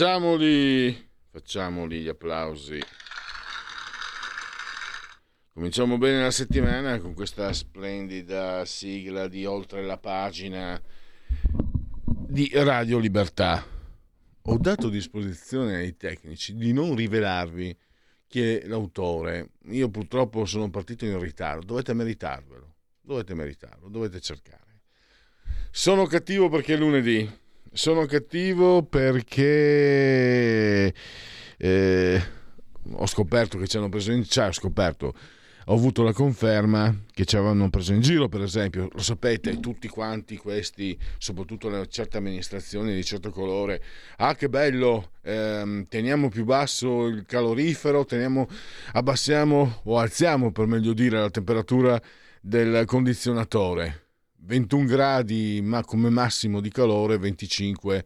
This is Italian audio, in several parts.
Facciamoli, facciamoli gli applausi. Cominciamo bene la settimana con questa splendida sigla di oltre la pagina di Radio Libertà. Ho dato disposizione ai tecnici di non rivelarvi chi è l'autore. Io purtroppo sono partito in ritardo, dovete meritarvelo, dovete meritarlo, dovete cercare. Sono cattivo perché è lunedì, sono cattivo perché eh, ho scoperto che ci hanno preso in cioè, ho scoperto ho avuto la conferma che ci avevano preso in giro, per esempio, lo sapete, tutti quanti questi, soprattutto le certe amministrazioni di certo colore, ah che bello, ehm, teniamo più basso il calorifero, teniamo, abbassiamo o alziamo, per meglio dire, la temperatura del condizionatore 21 gradi ma come massimo di calore, 25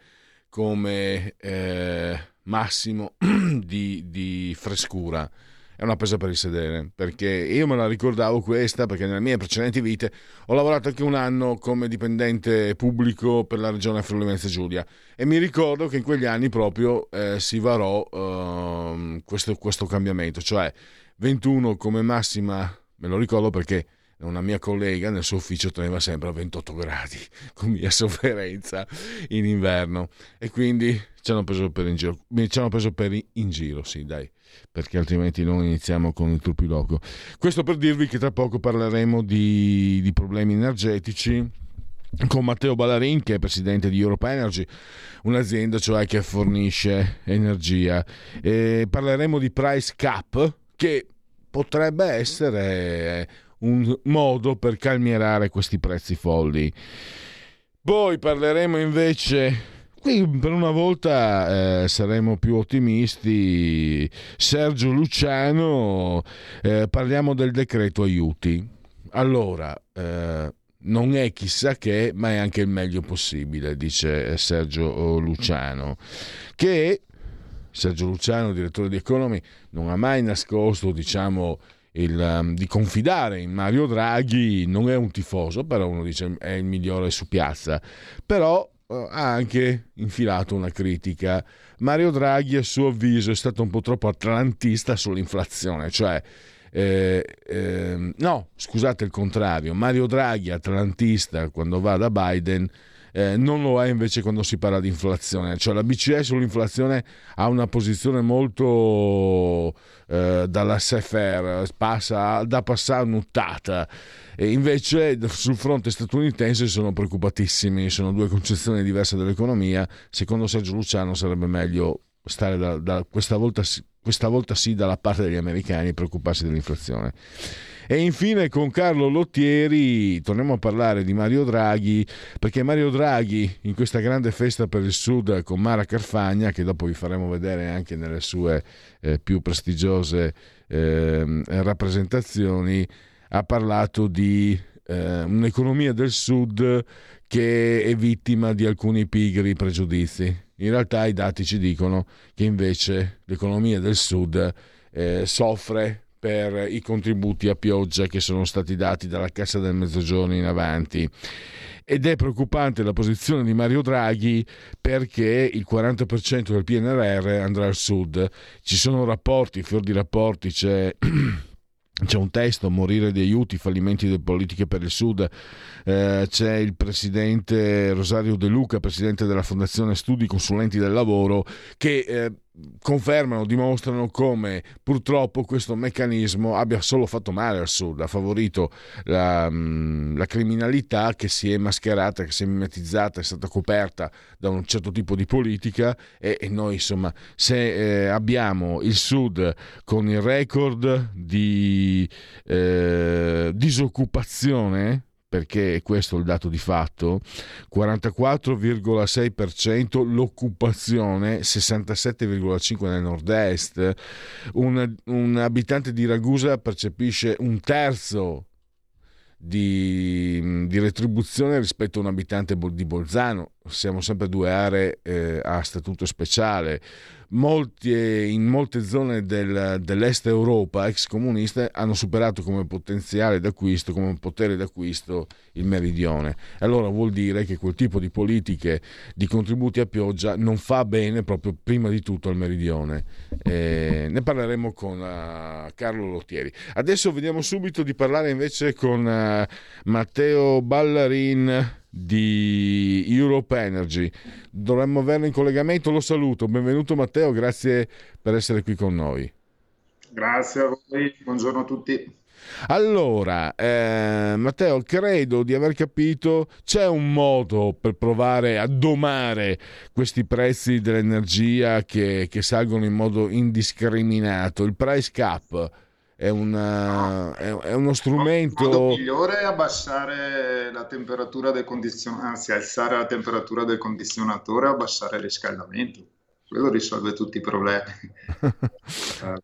come eh, massimo di, di, frescura. È una pesa per il sedere, perché io me la ricordavo questa, perché nelle mie precedenti vite ho lavorato anche un anno come dipendente pubblico per la regione Friuli Venezia Giulia e mi ricordo che in quegli anni proprio eh, si varò eh, questo, questo cambiamento, cioè 21 come massima, me lo ricordo perché una mia collega nel suo ufficio teneva sempre a 28 gradi con mia sofferenza in inverno e quindi ci hanno preso per in giro ci hanno preso per in giro sì dai perché altrimenti non iniziamo con il turpiloquio questo per dirvi che tra poco parleremo di, di problemi energetici con Matteo Ballarin che è presidente di Europe Energy, un'azienda cioè che fornisce energia. E parleremo di price cap che potrebbe essere un modo per calmierare questi prezzi folli. Poi parleremo invece Qui per una volta eh, saremo più ottimisti. Sergio Luciano, eh, parliamo del decreto aiuti. Allora, eh, non è chissà che, ma è anche il meglio possibile, dice Sergio Luciano, che Sergio Luciano, direttore di Economy, non ha mai nascosto, diciamo, il, um, di confidare in Mario Draghi, non è un tifoso, però uno dice è il migliore su piazza, però uh, ha anche infilato una critica. Mario Draghi a suo avviso è stato un po' troppo atlantista sull'inflazione, cioè eh, eh, no, scusate il contrario, Mario Draghi atlantista quando va da Biden eh, non lo è invece quando si parla di inflazione. Cioè la BCE sull'inflazione ha una posizione molto eh, dalla Sefer, passa, da passare nuttata. E invece sul fronte statunitense sono preoccupatissimi, sono due concezioni diverse dell'economia. Secondo Sergio Luciano sarebbe meglio stare da, da, questa, volta, questa volta sì dalla parte degli americani e preoccuparsi dell'inflazione. E infine con Carlo Lottieri torniamo a parlare di Mario Draghi, perché Mario Draghi in questa grande festa per il Sud con Mara Carfagna, che dopo vi faremo vedere anche nelle sue eh, più prestigiose eh, rappresentazioni, ha parlato di eh, un'economia del Sud che è vittima di alcuni pigri pregiudizi. In realtà i dati ci dicono che invece l'economia del Sud eh, soffre per i contributi a pioggia che sono stati dati dalla Cassa del Mezzogiorno in avanti. Ed è preoccupante la posizione di Mario Draghi perché il 40% del PNRR andrà al sud. Ci sono rapporti, fior di rapporti, c'è c'è un testo, Morire di aiuti, fallimenti delle politiche per il Sud, eh, c'è il presidente Rosario De Luca, presidente della Fondazione Studi Consulenti del Lavoro, che eh, confermano, dimostrano come purtroppo questo meccanismo abbia solo fatto male al Sud, ha favorito la, mm, la, criminalità che si è mascherata, che si è mimetizzata, è stata coperta da un certo tipo di politica e, e noi insomma se eh, abbiamo il Sud con il record di eh, disoccupazione perché questo è il dato di fatto, 44,6% l'occupazione, 67,5% nel nord-est, un, un abitante di Ragusa percepisce un terzo di, di, retribuzione rispetto a un abitante di Bolzano. Siamo sempre due aree eh, a statuto speciale. Molti, in molte zone del, dell'est Europa, ex comuniste, hanno superato come potenziale d'acquisto, come potere d'acquisto il meridione. Allora vuol dire che quel tipo di politiche di contributi a pioggia non fa bene proprio prima di tutto al meridione. Eh, ne parleremo con uh, Carlo Lottieri. Adesso vediamo subito di parlare invece con uh, Matteo Ballarin di Europe Energy. Dovremmo averlo in collegamento, lo saluto. Benvenuto Matteo, grazie per essere qui con noi. Grazie a voi, buongiorno a tutti. Allora, eh, Matteo, credo di aver capito, c'è un modo per provare a domare questi prezzi dell'energia che, che salgono in modo indiscriminato, il price cap è, una, è, è uno strumento... Il modo migliore è abbassare la temperatura del condizionatore, anzi alzare la temperatura del condizionatore e abbassare il riscaldamento. Quello risolve tutti i problemi.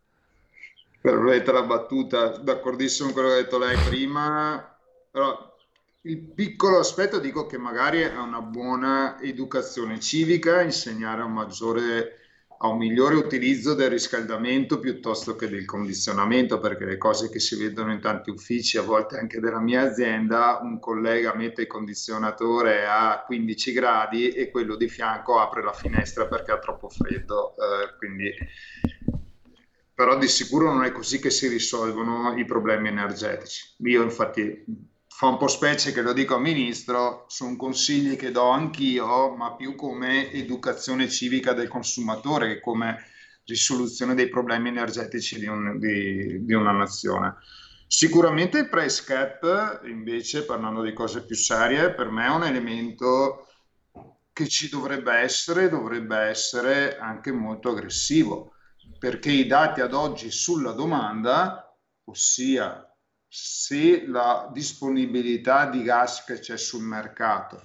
Eh, permette la battuta, d'accordissimo con quello che ha detto lei prima, però il piccolo aspetto dico che magari è una buona educazione civica, insegnare un maggiore a un migliore utilizzo del riscaldamento piuttosto che del condizionamento, perché le cose che si vedono in tanti uffici, a volte anche della mia azienda, un collega mette il condizionatore a 15 gradi e quello di fianco apre la finestra perché ha troppo freddo. Eh, quindi... Però di sicuro non è così che si risolvono i problemi energetici. Io infatti fa un po' specie che lo dico al ministro, sono consigli che do anch'io, ma più come educazione civica del consumatore che come risoluzione dei problemi energetici di, un, di, di una nazione. Sicuramente il price cap, invece, parlando di cose più serie, per me è un elemento che ci dovrebbe essere, dovrebbe essere anche molto aggressivo, perché i dati ad oggi sulla domanda, ossia se la disponibilità di gas che c'è sul mercato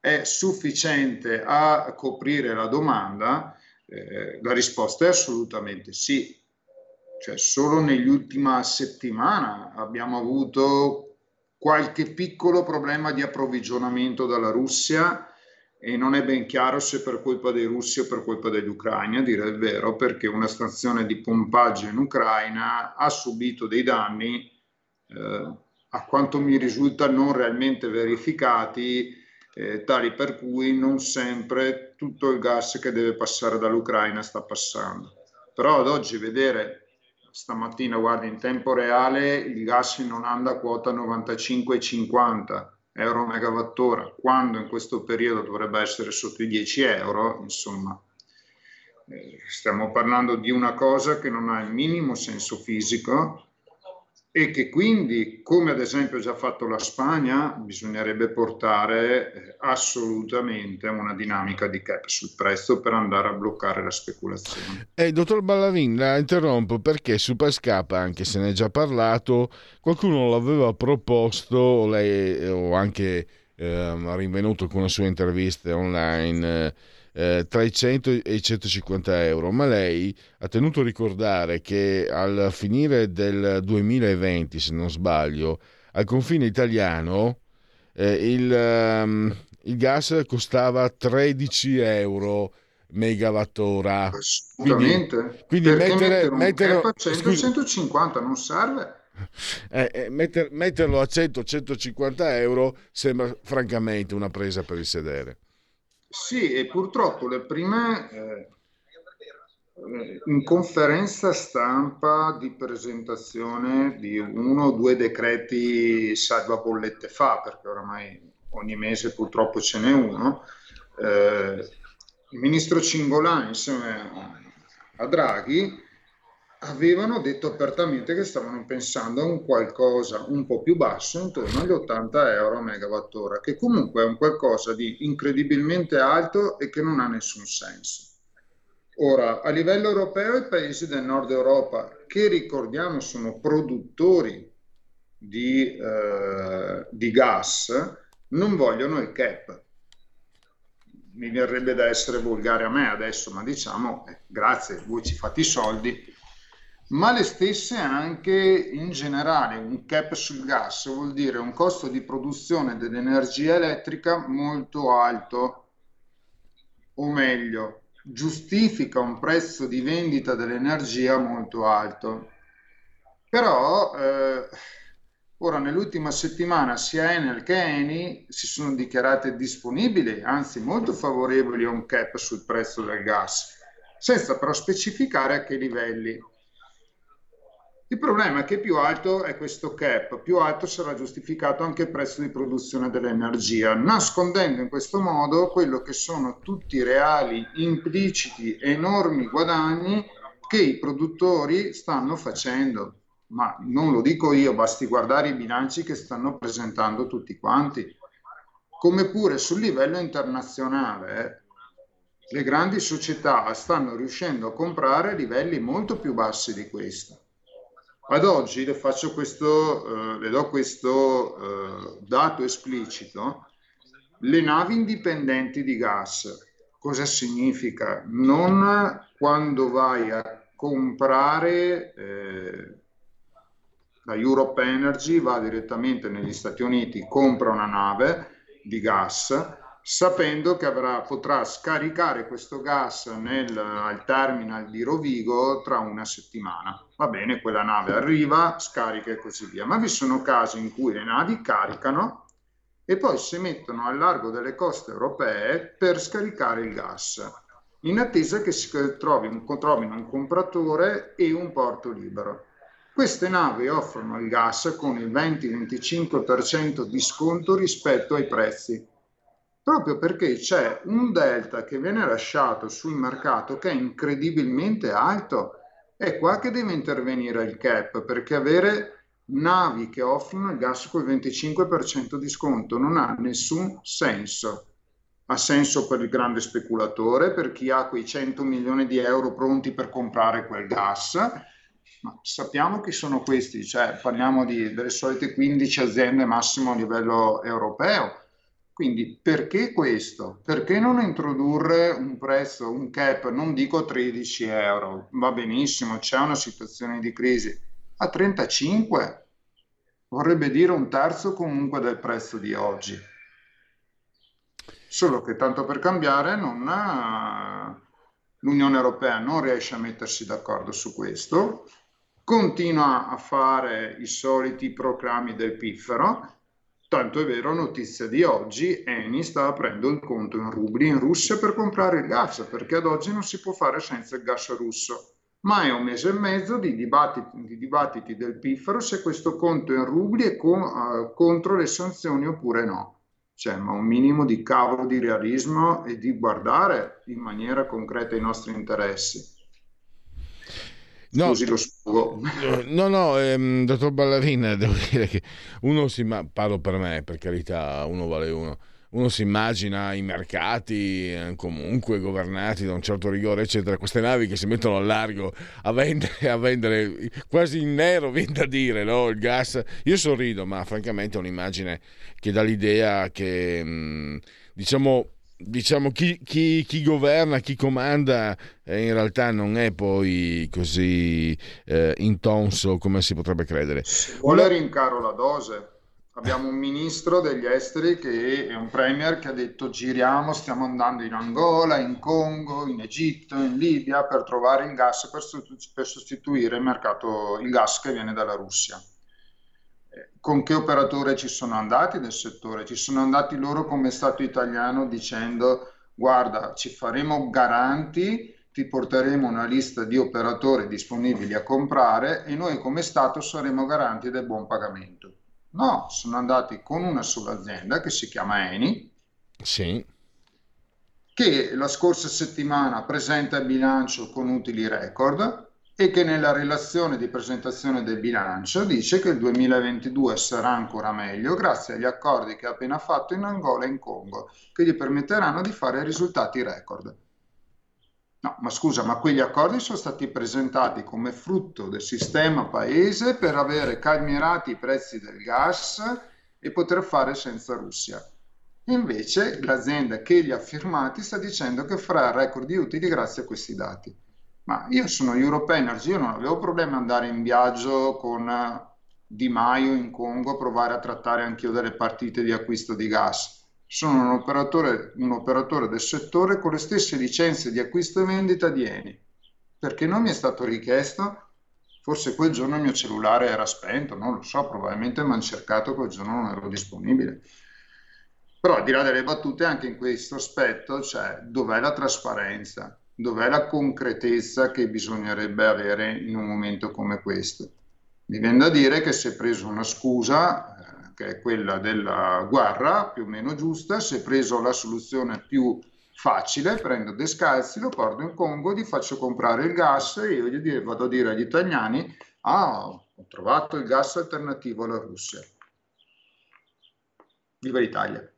è sufficiente a coprire la domanda, eh, la risposta è assolutamente sì. Cioè, solo nell'ultima settimana abbiamo avuto qualche piccolo problema di approvvigionamento dalla Russia e non è ben chiaro se per colpa dei russi o per colpa degli ucraini, a dire il vero, perché una stazione di pompaggio in Ucraina ha subito dei danni eh, a quanto mi risulta non realmente verificati, eh, tali per cui non sempre tutto il gas che deve passare dall'Ucraina sta passando. Però ad oggi vedere stamattina, guardi, in tempo reale il gas non anda a quota 95,50 euro megawattora, quando in questo periodo dovrebbe essere sotto i 10 euro, insomma, eh, stiamo parlando di una cosa che non ha il minimo senso fisico e che quindi, come ad esempio già fatto la Spagna, bisognerebbe portare eh, assolutamente una dinamica di cap sul prezzo per andare a bloccare la speculazione. Eh, dottor Ballarin, la interrompo perché su Pascapa, anche se ne è già parlato, qualcuno l'aveva proposto, lei o anche eh, rinvenuto con le sue interviste online. Eh, eh, tra i 100 e i 150 euro, ma lei ha tenuto a ricordare che al finire del 2020, se non sbaglio, al confine italiano eh, il, um, il, gas costava 13 euro megawattora. Assolutamente. Quindi, quindi mettere, mettere, a 100, 150 non serve. Eh, eh, metter, metterlo a 100-150 euro sembra francamente una presa per il sedere. Sì, e purtroppo le prime eh, in conferenza stampa di presentazione di uno o due decreti salva bollette fa, perché oramai ogni mese purtroppo ce n'è uno, eh, il ministro Cingolani insieme a Draghi avevano detto apertamente che stavano pensando a un qualcosa un po' più basso, intorno agli 80 euro a megawattora, che comunque è un qualcosa di incredibilmente alto e che non ha nessun senso. Ora, a livello europeo, i paesi del nord Europa, che ricordiamo sono produttori di, eh, di gas, non vogliono il cap. Mi verrebbe da essere volgare a me adesso, ma diciamo, eh, grazie, voi ci fate i soldi, ma le stesse anche in generale. Un cap sul gas vuol dire un costo di produzione dell'energia elettrica molto alto, o meglio, giustifica un prezzo di vendita dell'energia molto alto. Però eh, ora nell'ultima settimana sia Enel che Eni si sono dichiarate disponibili, anzi molto favorevoli a un cap sul prezzo del gas, senza però specificare a che livelli. Il problema è che più alto è questo cap, più alto sarà giustificato anche il prezzo di produzione dell'energia, nascondendo in questo modo quello che sono tutti i reali, impliciti, enormi guadagni che i produttori stanno facendo. Ma non lo dico io, basti guardare i bilanci che stanno presentando tutti quanti. Come pure sul livello internazionale, eh, le grandi società stanno riuscendo a comprare a livelli molto più bassi di questo. Ad oggi le, faccio questo, eh, le do questo eh, dato esplicito. Le navi indipendenti di gas, cosa significa? Non quando vai a comprare eh, Europe Energy, va direttamente negli Stati Uniti, compra una nave di gas, sapendo che avrà, potrà scaricare questo gas nel, al terminal di Rovigo tra una settimana. Va bene, quella nave arriva, scarica e così via, ma vi sono casi in cui le navi caricano e poi si mettono al largo delle coste europee per scaricare il gas, in attesa che si trovino, trovino un compratore e un porto libero. Queste navi offrono il gas con il 20-25% di sconto rispetto ai prezzi proprio perché c'è un delta che viene lasciato sul mercato che è incredibilmente alto. È qua che deve intervenire il cap, perché avere navi che offrono il gas col 25% di sconto non ha nessun senso. Ha senso per il grande speculatore, per chi ha quei 100 milioni di euro pronti per comprare quel gas, ma sappiamo chi sono questi, cioè parliamo di, delle solite 15 aziende massimo a livello europeo quindi perché questo? Perché non introdurre un prezzo, un cap, non dico 13 euro, va benissimo, c'è una situazione di crisi, a 35 vorrebbe dire un terzo comunque del prezzo di oggi. Solo che tanto per cambiare non, l'Unione Europea non riesce a mettersi d'accordo su questo, continua a fare i soliti proclami del piffero Tanto è vero, notizia di oggi, Eni sta aprendo il conto in rubli in Russia per comprare il gas, perché ad oggi non si può fare senza il gas russo. Ma è un mese e mezzo di dibattiti, di dibattiti del piffero se questo conto in rubli è con, uh, contro le sanzioni oppure no. Cioè, ma un minimo di cavolo di realismo e di guardare in maniera concreta i nostri interessi. No, Scusi lo sfogo. No, no, ehm, dottor Ballarina, devo dire che uno si ma parlo per me, per carità, uno vale uno. Uno si immagina i mercati eh, comunque governati da un certo rigore, eccetera. Queste navi che si mettono al largo a vendere, a vendere quasi in nero, viene da dire, no? il gas. Io sorrido, ma francamente è un'immagine che dà l'idea che, mm, diciamo, diciamo chi, chi, chi, governa, chi comanda eh, in realtà non è poi così eh, intonso come si potrebbe credere. Vuole rincaro la dose. Abbiamo un ministro degli esteri che è un premier che ha detto giriamo, stiamo andando in Angola, in Congo, in Egitto, in Libia per trovare il gas per, sostituire il mercato, il gas che viene dalla Russia con che operatore ci sono andati del settore? Ci sono andati loro come Stato italiano dicendo guarda, ci faremo garanti, ti porteremo una lista di operatori disponibili a comprare e noi come Stato saremo garanti del buon pagamento. No, sono andati con una sola azienda che si chiama Eni. Sì. che la scorsa settimana presenta il bilancio con utili record e che nella relazione di presentazione del bilancio dice che il 2022 sarà ancora meglio grazie agli accordi che ha appena fatto in Angola e in Congo, che gli permetteranno di fare risultati record. No, ma scusa, ma quegli accordi sono stati presentati come frutto del sistema paese per avere calmierati i prezzi del gas e poter fare senza Russia. Invece l'azienda che li ha firmati sta dicendo che farà record di utili grazie a questi dati. Ma io sono Europe Energy, io non avevo problemi ad andare in viaggio con eh, Di Maio in Congo a provare a trattare anch'io delle partite di acquisto di gas. Sono un operatore, un operatore del settore con le stesse licenze di acquisto e vendita di Eni. Perché non mi è stato richiesto? Forse quel giorno il mio cellulare era spento, non lo so, probabilmente mi hanno cercato quel giorno non ero disponibile. Però al di là delle battute, anche in questo aspetto, cioè dov'è la trasparenza, dov'è la concretezza che bisognerebbe avere in un momento come questo. Mi viene da dire che si è preso una scusa, eh, che è quella della guerra, più o meno giusta, si è preso la soluzione più facile, prendo dei scalzi, lo porto in Congo, gli faccio comprare il gas e io gli vado a dire agli italiani, ah, ho trovato il gas alternativo alla Russia. Viva l'Italia!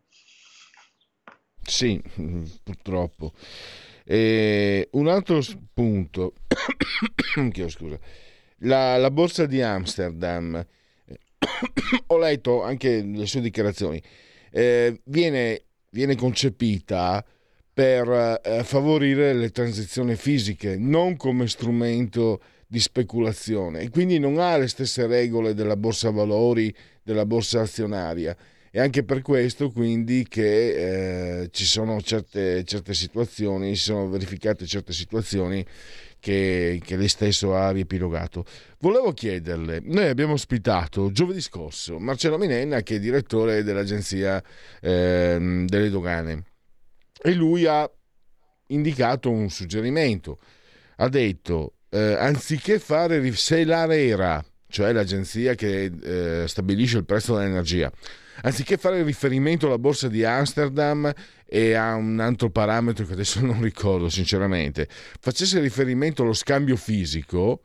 Sì, purtroppo. E un altro punto, scusa, la, la, borsa di Amsterdam, ho letto anche le sue dichiarazioni, eh, viene, viene, concepita per eh, favorire le transizioni fisiche, non come strumento di speculazione. E quindi non ha le stesse regole della borsa valori, della borsa azionaria è anche per questo quindi che eh, ci sono certe, certe situazioni, si sono verificate certe situazioni che, che, lei stesso ha riepilogato. Volevo chiederle, noi abbiamo ospitato giovedì scorso Marcello Minenna che è direttore dell'agenzia eh, delle dogane e lui ha indicato un suggerimento, ha detto eh, anziché fare se l'ARERA, cioè l'agenzia che eh, stabilisce il prezzo dell'energia, anziché fare riferimento alla borsa di Amsterdam e a un altro parametro che adesso non ricordo sinceramente, facesse riferimento allo scambio fisico,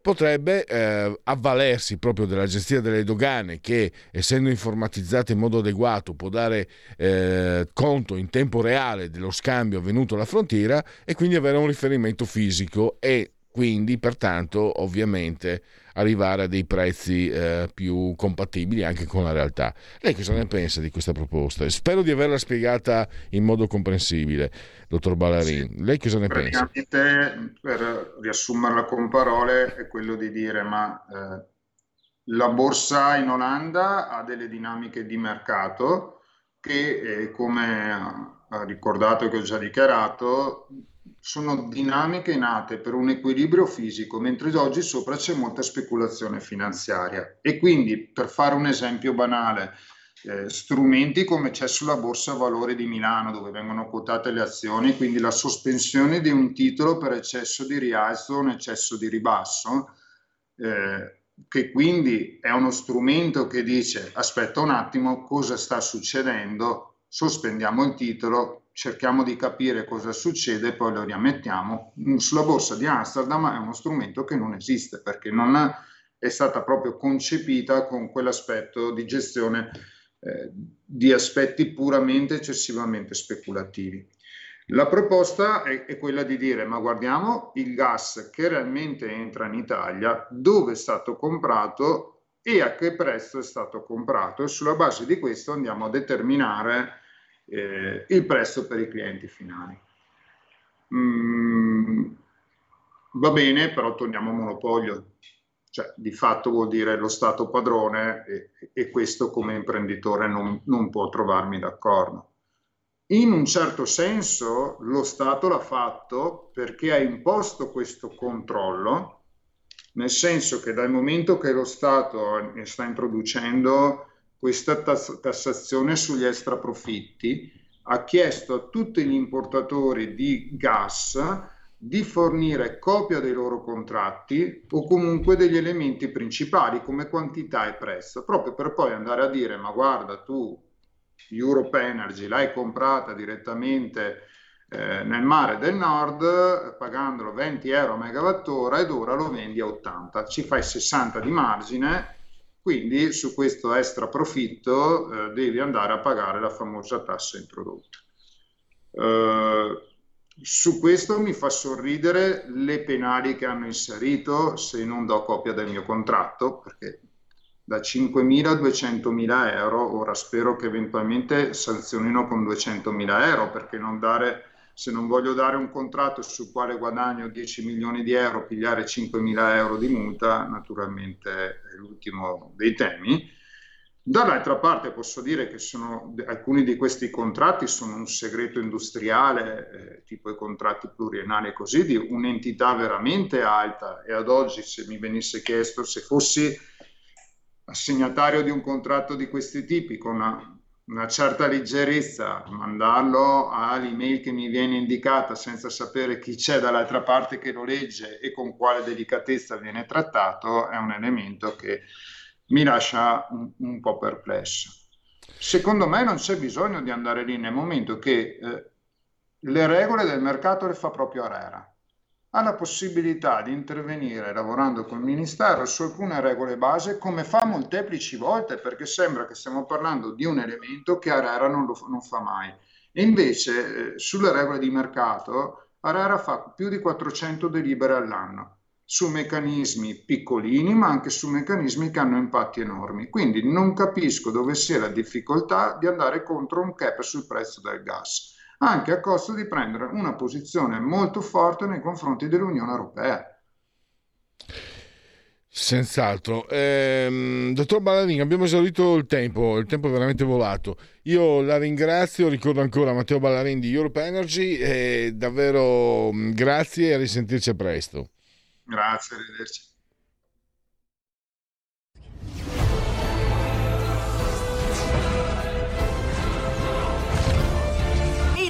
potrebbe eh, avvalersi proprio dell'agenzia delle dogane che essendo informatizzata in modo adeguato può dare eh, conto in tempo reale dello scambio avvenuto alla frontiera e quindi avere un riferimento fisico e quindi pertanto ovviamente arrivare a dei prezzi eh, più compatibili anche con la realtà. Lei cosa ne pensa di questa proposta? Spero di averla spiegata in modo comprensibile, dottor Ballarin. Sì, Lei cosa ne pensa? Per riassumerla con parole, è quello di dire ma eh, la borsa in Olanda ha delle dinamiche di mercato che, eh, come ricordato che ho già dichiarato, sono dinamiche nate per un equilibrio fisico, mentre oggi sopra c'è molta speculazione finanziaria. E quindi, per fare un esempio banale, eh, strumenti come c'è sulla Borsa Valore di Milano, dove vengono quotate le azioni, quindi la sospensione di un titolo per eccesso di rialzo o un eccesso di ribasso, eh, che quindi è uno strumento che dice aspetta un attimo cosa sta succedendo, sospendiamo il titolo, cerchiamo di capire cosa succede e poi lo riammettiamo. Sulla borsa di Amsterdam è uno strumento che non esiste perché non è stata proprio concepita con quell'aspetto di gestione eh, di aspetti puramente eccessivamente speculativi. La proposta è, è, quella di dire ma guardiamo il gas che realmente entra in Italia, dove è stato comprato e a che prezzo è stato comprato e sulla base di questo andiamo a determinare eh, il prezzo per i clienti finali. Mm, va bene, però torniamo a monopolio, cioè di fatto vuol dire lo Stato padrone e, e questo come imprenditore non, non può trovarmi d'accordo. In un certo senso lo Stato l'ha fatto perché ha imposto questo controllo, nel senso che dal momento che lo Stato sta introducendo questa tass- tassazione sugli extraprofitti ha chiesto a tutti gli importatori di gas di fornire copia dei loro contratti o comunque degli elementi principali come quantità e prezzo, proprio per poi andare a dire ma guarda tu Europe Energy l'hai comprata direttamente eh, nel mare del nord pagandolo 20 euro a megawattora ed ora lo vendi a 80, ci fai 60 di margine, quindi su questo extra profitto eh, devi andare a pagare la famosa tassa introdotta. Uh, su questo mi fa sorridere le penali che hanno inserito se non do copia del mio contratto, perché da 5.000 a 200.000 euro, ora spero che eventualmente sanzionino con 200.000 euro, perché non dare, se non voglio dare un contratto sul quale guadagno 10 milioni di euro, pigliare 5.000 euro di multa, naturalmente è l'ultimo dei temi. Dall'altra parte posso dire che sono, alcuni di questi contratti sono un segreto industriale, eh, tipo i contratti pluriennali così, di un'entità veramente alta e ad oggi se mi venisse chiesto se fossi assegnatario di un contratto di questi tipi con una, una certa leggerezza, mandarlo all'email che mi viene indicata senza sapere chi c'è dall'altra parte che lo legge e con quale delicatezza viene trattato è un elemento che mi lascia un, un po' perplesso. Secondo me non c'è bisogno di andare lì nel momento che eh, le regole del mercato le fa proprio Arera. Ha la possibilità di intervenire lavorando col Ministero su alcune regole base come fa molteplici volte perché sembra che stiamo parlando di un elemento che Arera non, lo, non fa mai. E invece eh, sulle regole di mercato Arera fa più di 400 delibere all'anno su meccanismi piccolini, ma anche su meccanismi che hanno impatti enormi. Quindi non capisco dove sia la difficoltà di andare contro un cap sul prezzo del gas, anche a costo di prendere una posizione molto forte nei confronti dell'Unione Europea. Senz'altro. Eh, dottor Balladini, abbiamo esaurito il tempo, il tempo è veramente volato. Io la ringrazio, ricordo ancora Matteo Ballarini di Europe Energy e davvero grazie e a risentirci presto. Grazie, arrivederci.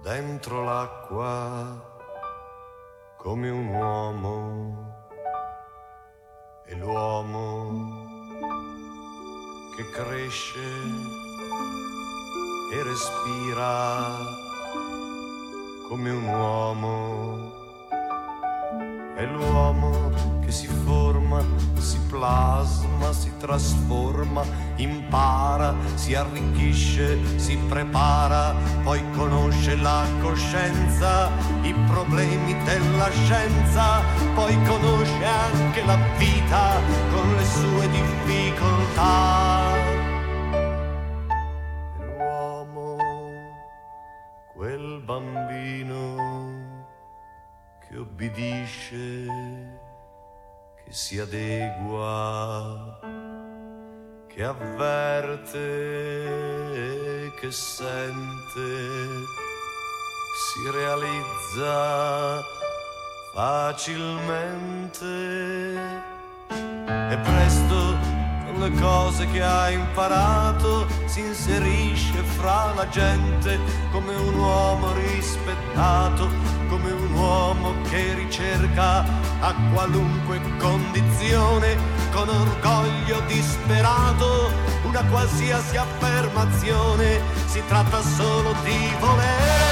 Dentro l'acqua come un uomo. E l'uomo che cresce e respira come un uomo e l'uomo che si forma, si plasma, si trasforma, impara, si arricchisce, si prepara, poi conosce la coscienza, i problemi della scienza, poi conosce anche la vita con le sue difficoltà. Che si adegua, che avverte, che sente, si realizza facilmente. E presto con le cose che ha imparato si inserisce fra la gente come un uomo rispettato, come un uomo che ricerca a qualunque condizione, con orgoglio disperato, una qualsiasi affermazione, si tratta solo di volere,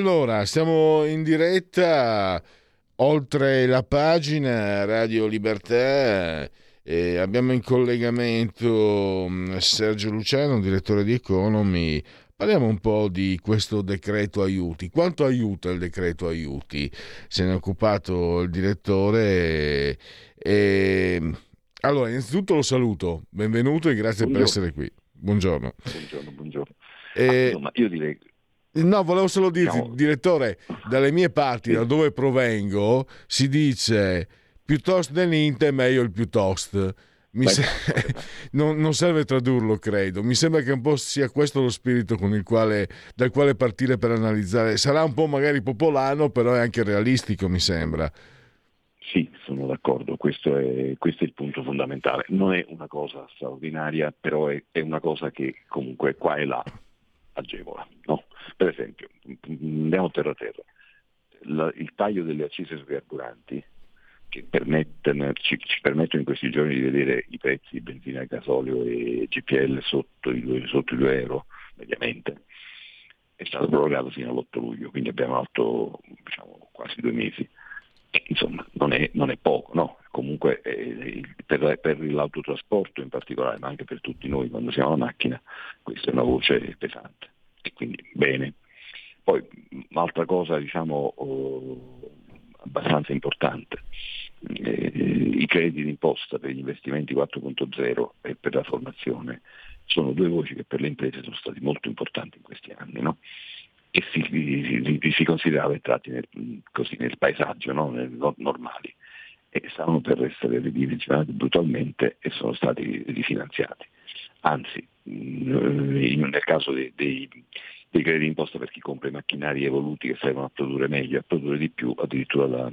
Allora, siamo in diretta oltre la pagina Radio Libertà. e abbiamo in collegamento mh, Sergio Luciano, direttore di Economy. Parliamo un po' di questo decreto aiuti. Quanto aiuta il decreto aiuti? Se ne è occupato il direttore. E... Allora, innanzitutto lo saluto. Benvenuto e grazie per Buongiorno. essere qui. Buongiorno. Buongiorno, buongiorno. Eh, Ma, insomma, io direi No, volevo solo dirti, No. direttore, dalle mie parti, da dove provengo, si dice piuttosto dell'Inter meglio il piuttosto. Se- non, non serve tradurlo, credo. Mi sembra che un po' sia questo lo spirito con il quale, dal quale partire per analizzare. Sarà un po' magari popolano, però è anche realistico, mi sembra. sì, sono d'accordo, questo è, questo è il punto fondamentale. Non è una cosa straordinaria, però è, è una cosa che comunque qua e là agevola. no? Per esempio, andiamo terra a terra, La- il taglio delle accise sui carburanti che ci, ci permettono in questi giorni di vedere i prezzi di benzina, gasolio e GPL sotto i 2, sotto i 2 euro mediamente, è stato prorogato fino all'8 luglio, quindi abbiamo fatto diciamo, quasi due mesi. E, insomma, non è, non è poco, no? Comunque eh, per, per l'autotrasporto in particolare, ma anche per tutti noi quando siamo alla macchina, questa è una voce pesante. E quindi bene. Poi un'altra cosa diciamo oh, abbastanza importante, eh, i crediti d'imposta per gli investimenti 4.0 e per la formazione sono due voci che per le imprese sono stati molto importanti in questi anni. No? E si, si- si- si considerava entrati nel, così, nel paesaggio, no? Nel- no- normali, e stavano per essere ridimensionati brutalmente e sono stati rifinanziati. Anzi, in- nel caso dei, dei, dei crediti d'imposta per chi compra i macchinari evoluti che servono a produrre meglio, a produrre di più, addirittura la,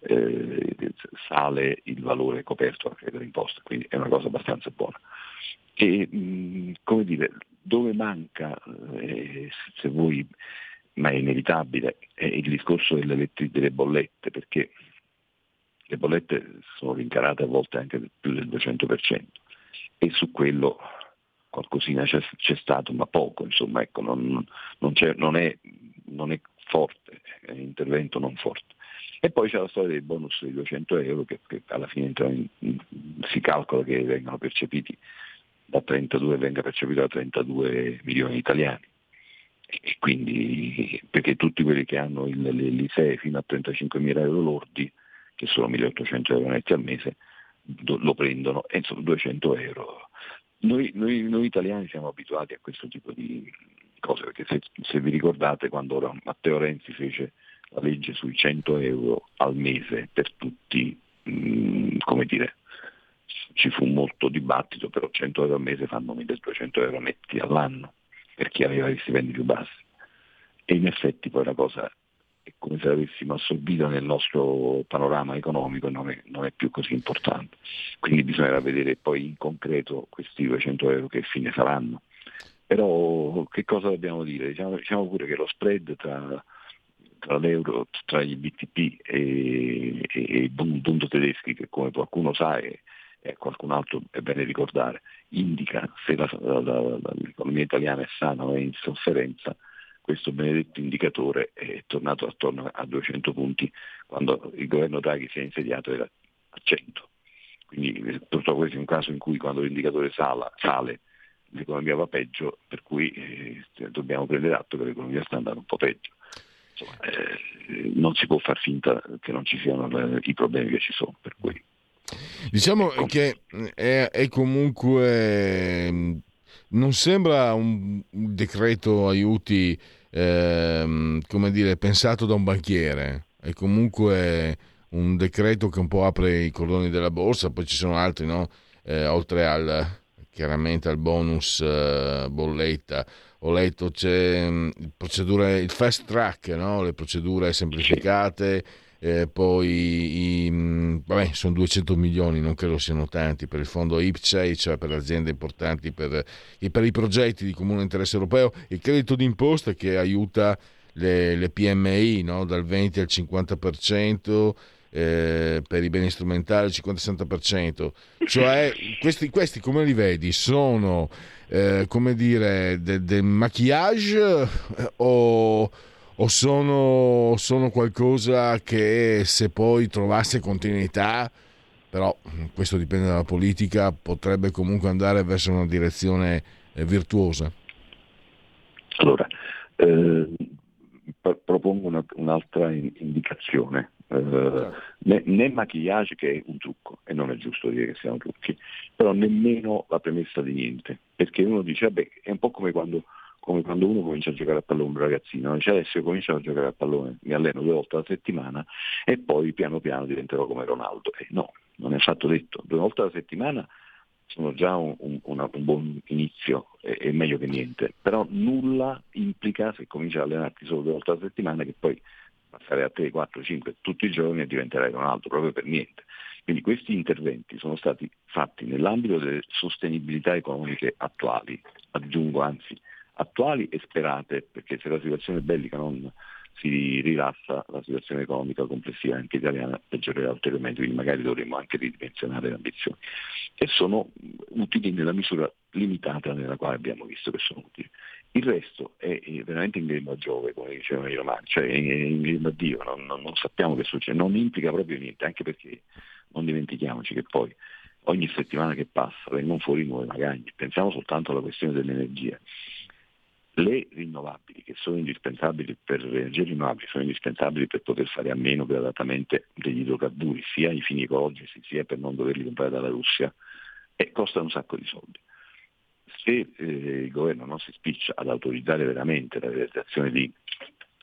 eh, sale il valore coperto al credito d'imposta, quindi è una cosa abbastanza buona. E, mh, come dire, dove manca, eh, se vuoi, ma è inevitabile, è il discorso delle, delle bollette, perché le bollette sono rincarate a volte anche più del 200% e su quello qualcosina c'è, c'è stato, ma poco, insomma, ecco, non, non non è, non è forte, è un intervento non forte. E poi c'è la storia dei bonus di 200 euro che, che alla fine in- in- si calcola che vengano percepiti da 32 venga percepito da 32 milioni di italiani. E quindi perché tutti quelli che hanno il, l'ISEE fino a 35 mila euro lordi, che sono 1800 euro netti al mese, do- lo prendono e sono 200 euro. Noi, noi- noi italiani siamo abituati a questo tipo di cose, perché se, se vi ricordate quando Matteo Renzi fece la legge sui 100 euro al mese per tutti, mh, come dire, ci fu molto dibattito, però 100 euro al mese fanno 1200 euro netti all'anno. per chi aveva gli stipendi più bassi. E in effetti poi la cosa è come se l'avessimo assorbita nel nostro panorama economico e non è, non è più così importante. Quindi bisognerà vedere poi in concreto questi 200 euro che fine faranno. Però che cosa dobbiamo dire? Diciamo, diciamo pure che lo spread tra, tra l'euro, tra gli BTP e, e, e i bund tedeschi, che come qualcuno sa e, e qualcun altro è bene ricordare, indica se la, la, la, l'economia italiana è sana o è in sofferenza, questo benedetto indicatore è tornato attorno a 200 punti quando il governo Draghi si è insediato era a 100. Quindi purtroppo questo è un caso in cui quando l'indicatore sala, sale l'economia va peggio, per cui eh, dobbiamo prendere atto che l'economia sta andando un po' peggio. Insomma, eh, non si può far finta che non ci siano eh, i problemi che ci sono. Per cui. Diciamo che è, è comunque non sembra un decreto aiuti ehm, come dire, pensato da un banchiere, è comunque un decreto che un po' apre i cordoni della borsa, poi ci sono altri, no? eh, oltre al, chiaramente al bonus eh, bolletta. Ho letto c'è mh, procedure, il fast track, no? le procedure semplificate eh, poi i, mh, vabbè, sono 200 milioni, non credo siano tanti per il fondo IPCEI, cioè per le aziende importanti, per, per i progetti di comune interesse europeo, il credito d'imposta che aiuta le, le PMI no? dal 20 al 50%. Eh, per i beni strumentali il 50-60%, cioè questi, questi come li vedi? Sono eh, come dire del de maquillage eh, o, o sono, sono qualcosa che se poi trovasse continuità, però questo dipende dalla politica, potrebbe comunque andare verso una direzione eh, virtuosa? Allora, eh, propongo una, un'altra indicazione. Eh, né, né maquillage che è un trucco, e non è giusto dire che siano trucchi, però nemmeno la premessa di niente, perché uno dice, vabbè, è un po' come quando come quando uno comincia a giocare a pallone, un ragazzino, dice adesso io comincio a giocare a pallone, mi alleno due volte alla settimana e poi piano piano diventerò come Ronaldo. E no, non è affatto detto, due volte alla settimana sono già un, un, una, un buon inizio, è, è, meglio che niente, però nulla implica se cominci a allenarti solo due volte alla settimana che poi passare a 3, 4, 5 tutti i giorni e diventerai Ronaldo, proprio per niente. Quindi questi interventi sono stati fatti nell'ambito delle sostenibilità economiche attuali, aggiungo anzi attuali e sperate, perché se la situazione bellica non si rilassa, la situazione economica complessiva anche italiana peggiorerà ulteriormente, quindi magari dovremmo anche ridimensionare le ambizioni. E sono utili nella misura limitata nella quale abbiamo visto che sono utili. Il resto è veramente in grembo a Giove, come dicevano i romani, cioè in grembo a Dio, non, non, non sappiamo che succede, non implica proprio niente, anche perché non dimentichiamoci che poi ogni settimana che passa vengono fuori nuove magagne, pensiamo soltanto alla questione dell'energia le rinnovabili, che sono indispensabili per le energie rinnovabili, sono indispensabili per poter fare a meno gradatamente degli idrocarburi, sia ai fini ecologici, sia per non doverli comprare dalla Russia, e costano un sacco di soldi. Se eh, il governo non si spiccia ad autorizzare veramente la realizzazione di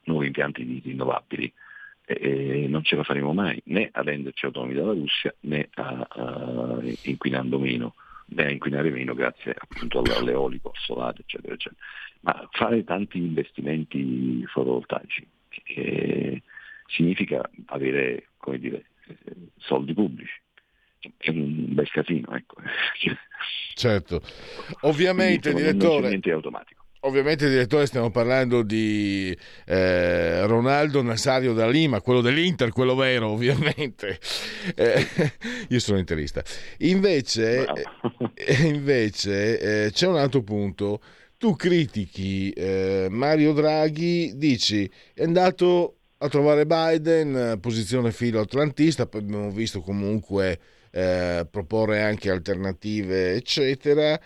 nuovi impianti di rinnovabili, eh, non ce la faremo mai né a renderci autonomi dalla Russia né a, a inquinando meno a inquinare meno grazie appunto all'eolico, al solare, eccetera, eccetera. Ma fare tanti investimenti fotovoltaici eh, significa avere, come dire, soldi pubblici. È un bel casino, ecco. Certo. Ovviamente, direttore... Ovviamente, direttore, stiamo parlando di eh, Ronaldo Nasario da Lima, quello dell'Inter, quello vero, ovviamente. Eh, io sono interista. Invece, eh, invece eh, c'è un altro punto. Tu critichi eh, Mario Draghi, dici è andato a trovare Biden, posizione filo atlantista, poi abbiamo visto comunque eh, proporre anche alternative, eccetera.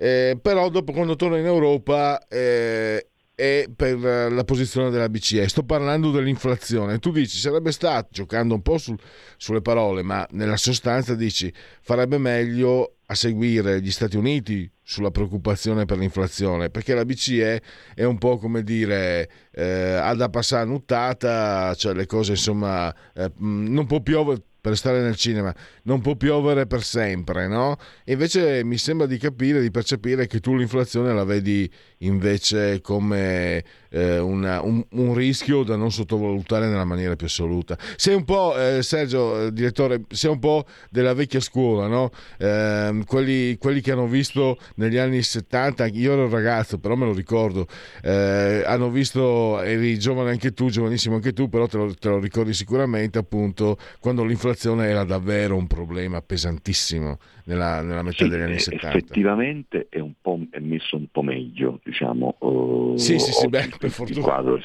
Eh, però dopo quando torna in Europa eh, è per la posizione della BCE. Sto parlando dell'inflazione. Tu dici sarebbe stato, giocando un po' sul, sulle parole, ma nella sostanza dici farebbe meglio a seguire gli Stati Uniti sulla preoccupazione per l'inflazione, perché la BCE è un po' come dire eh, ha da passare nuttata, cioè le cose insomma eh, non può più per stare nel cinema, non può piovere per sempre, no? E invece mi sembra di capire, di percepire che tu l'inflazione la vedi invece come eh, una, un, un, rischio da non sottovalutare nella maniera più assoluta. Sei un po', eh, Sergio, eh, direttore, sei un po' della vecchia scuola, no? Ehm, quelli, quelli, che hanno visto negli anni 70, io ero ragazzo, però me lo ricordo, eh, hanno visto, eri giovane anche tu, giovanissimo anche tu, però te lo, te lo ricordi sicuramente appunto quando l'inflazione era davvero un problema pesantissimo nella, nella metà sì, degli anni 70. Effettivamente è, un po', è messo un po' meglio, diciamo. Uh, sì, sì, sì, beh, per fortuna. Quadro,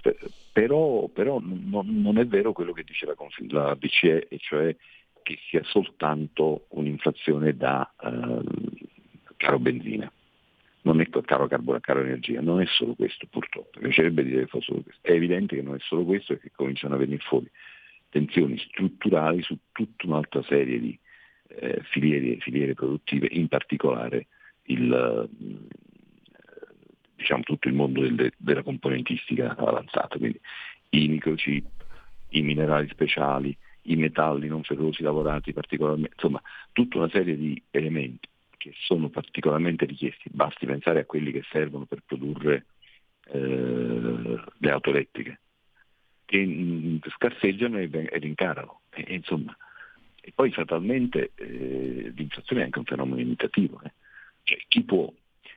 però, però non, non, è vero quello che dice la, la BCE, e cioè che sia soltanto un'inflazione da uh, caro benzina. Non è caro carbone, caro energia, non è solo questo purtroppo, mi piacerebbe dire che fosse solo questo. È evidente che non è solo questo e che cominciano a venire fuori tensioni strutturali su tutta un'altra serie di eh, filiere, filiere, produttive, in particolare il, eh, diciamo, tutto il mondo del, della componentistica avanzata, quindi i microchip, i minerali speciali, i metalli non ferrosi lavorati particolarmente, insomma tutta una serie di elementi che sono particolarmente richiesti, basti pensare a quelli che servono per produrre eh, le auto elettriche, che mh, scarseggiano e, e rincarano. E, insomma, e poi fatalmente eh, l'inflazione è anche un fenomeno imitativo. Eh. Cioè, chi può,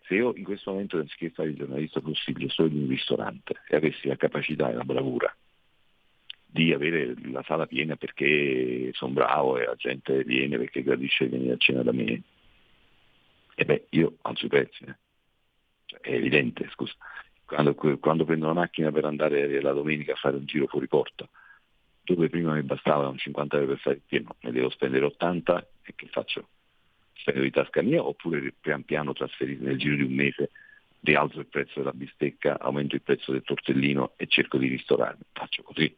se io in questo momento anziché fare il giornalista possibile sono in un ristorante e avessi la capacità e la bravura di avere la sala piena perché sono bravo e la gente viene perché gradisce venire a cena da me, e beh, io alzo i prezzi. Eh. Cioè, è evidente, scusa. Quando, quando prendo la macchina per andare la domenica a fare un giro fuori porta, dove prima mi bastavano 50 euro per fare il pieno, ne devo spendere 80 e che faccio? Spendo di tasca mia oppure pian piano trasferito nel giro di un mese rialzo il prezzo della bistecca, aumento il prezzo del tortellino e cerco di ristorarmi. Faccio così,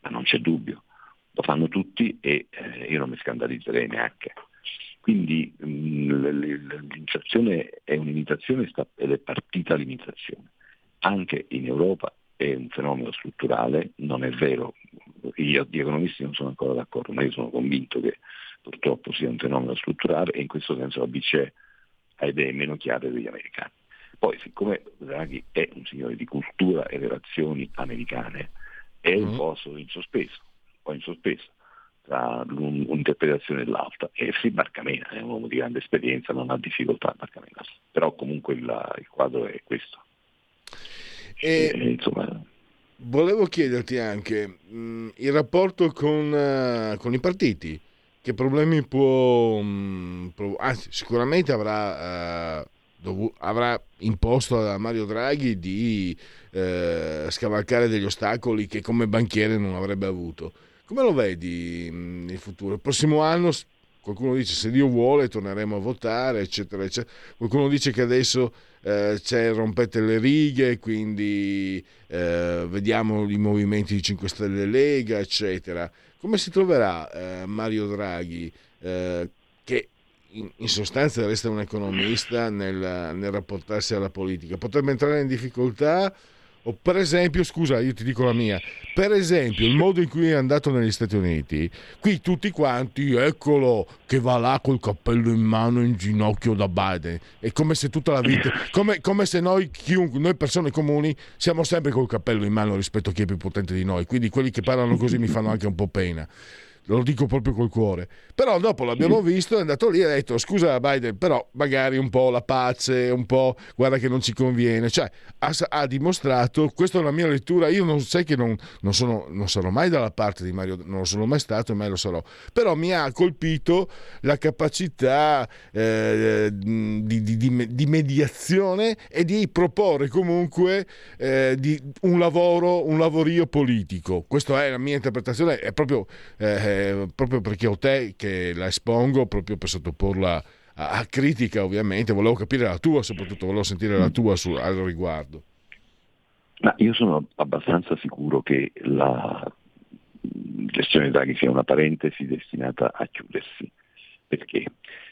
ma non c'è dubbio. Lo fanno tutti e eh, io non mi scandalizzerei neanche. Quindi mm, l'inflazione è un'imitazione ed è partita l'imitazione. Anche in Europa è un fenomeno strutturale, non è vero, io di economisti non sono ancora d'accordo, ma io sono convinto che purtroppo sia un fenomeno strutturale e in questo senso la BCE ha idee meno chiare degli americani. Poi siccome Draghi è un signore di cultura e relazioni americane, è un mm. po' in sospeso, un po' in sospeso tra un'interpretazione e l'altra e si barcamena, è un uomo di grande esperienza, non ha difficoltà a barcamenarsi, però comunque il, il quadro è questo. E, e, insomma, volevo chiederti anche mh, mm, il rapporto con, uh, con, i partiti, che problemi può, mh, mm, prov- anzi sicuramente avrà, uh, dovu- avrà, imposto a Mario Draghi di uh, scavalcare degli ostacoli che come banchiere non avrebbe avuto. Come lo vedi mh, mm, nel futuro? Il prossimo anno qualcuno dice se Dio vuole torneremo a votare, eccetera, eccetera. Qualcuno dice che adesso eh, c'è rompete le righe, quindi eh, vediamo i movimenti di 5 Stelle Lega, eccetera. Come si troverà eh, Mario Draghi, eh, che in, in, sostanza resta un economista nel, nel rapportarsi alla politica? Potrebbe entrare in difficoltà? O per esempio, scusa, io ti dico la mia, per esempio il modo in cui è andato negli Stati Uniti, qui tutti quanti, eccolo che va là col cappello in mano in ginocchio da Biden, è come se tutta la vita, come, come se noi, chiunque, noi persone comuni siamo sempre col cappello in mano rispetto a chi è più potente di noi, quindi quelli che parlano così mi fanno anche un po' pena lo dico proprio col cuore. Però dopo l'abbiamo visto, è andato lì e ha detto scusa Biden, però magari un po' la pace, un po' guarda che non ci conviene. Cioè ha, ha dimostrato, questa è una mia lettura, io non sai che non, non, sono, non sarò mai dalla parte di Mario, non lo sono mai stato e mai lo sarò, però mi ha colpito la capacità eh, di, di, di, di, mediazione e di proporre comunque eh, un lavoro, un lavorio politico. Questa è la mia interpretazione, è proprio... Eh, proprio perché ho te che la espongo, proprio per sottoporla a, a, critica ovviamente, volevo capire la tua, soprattutto volevo sentire la tua su, al riguardo. Ma io sono abbastanza sicuro che la gestione Draghi sia una parentesi destinata a chiudersi. Perché?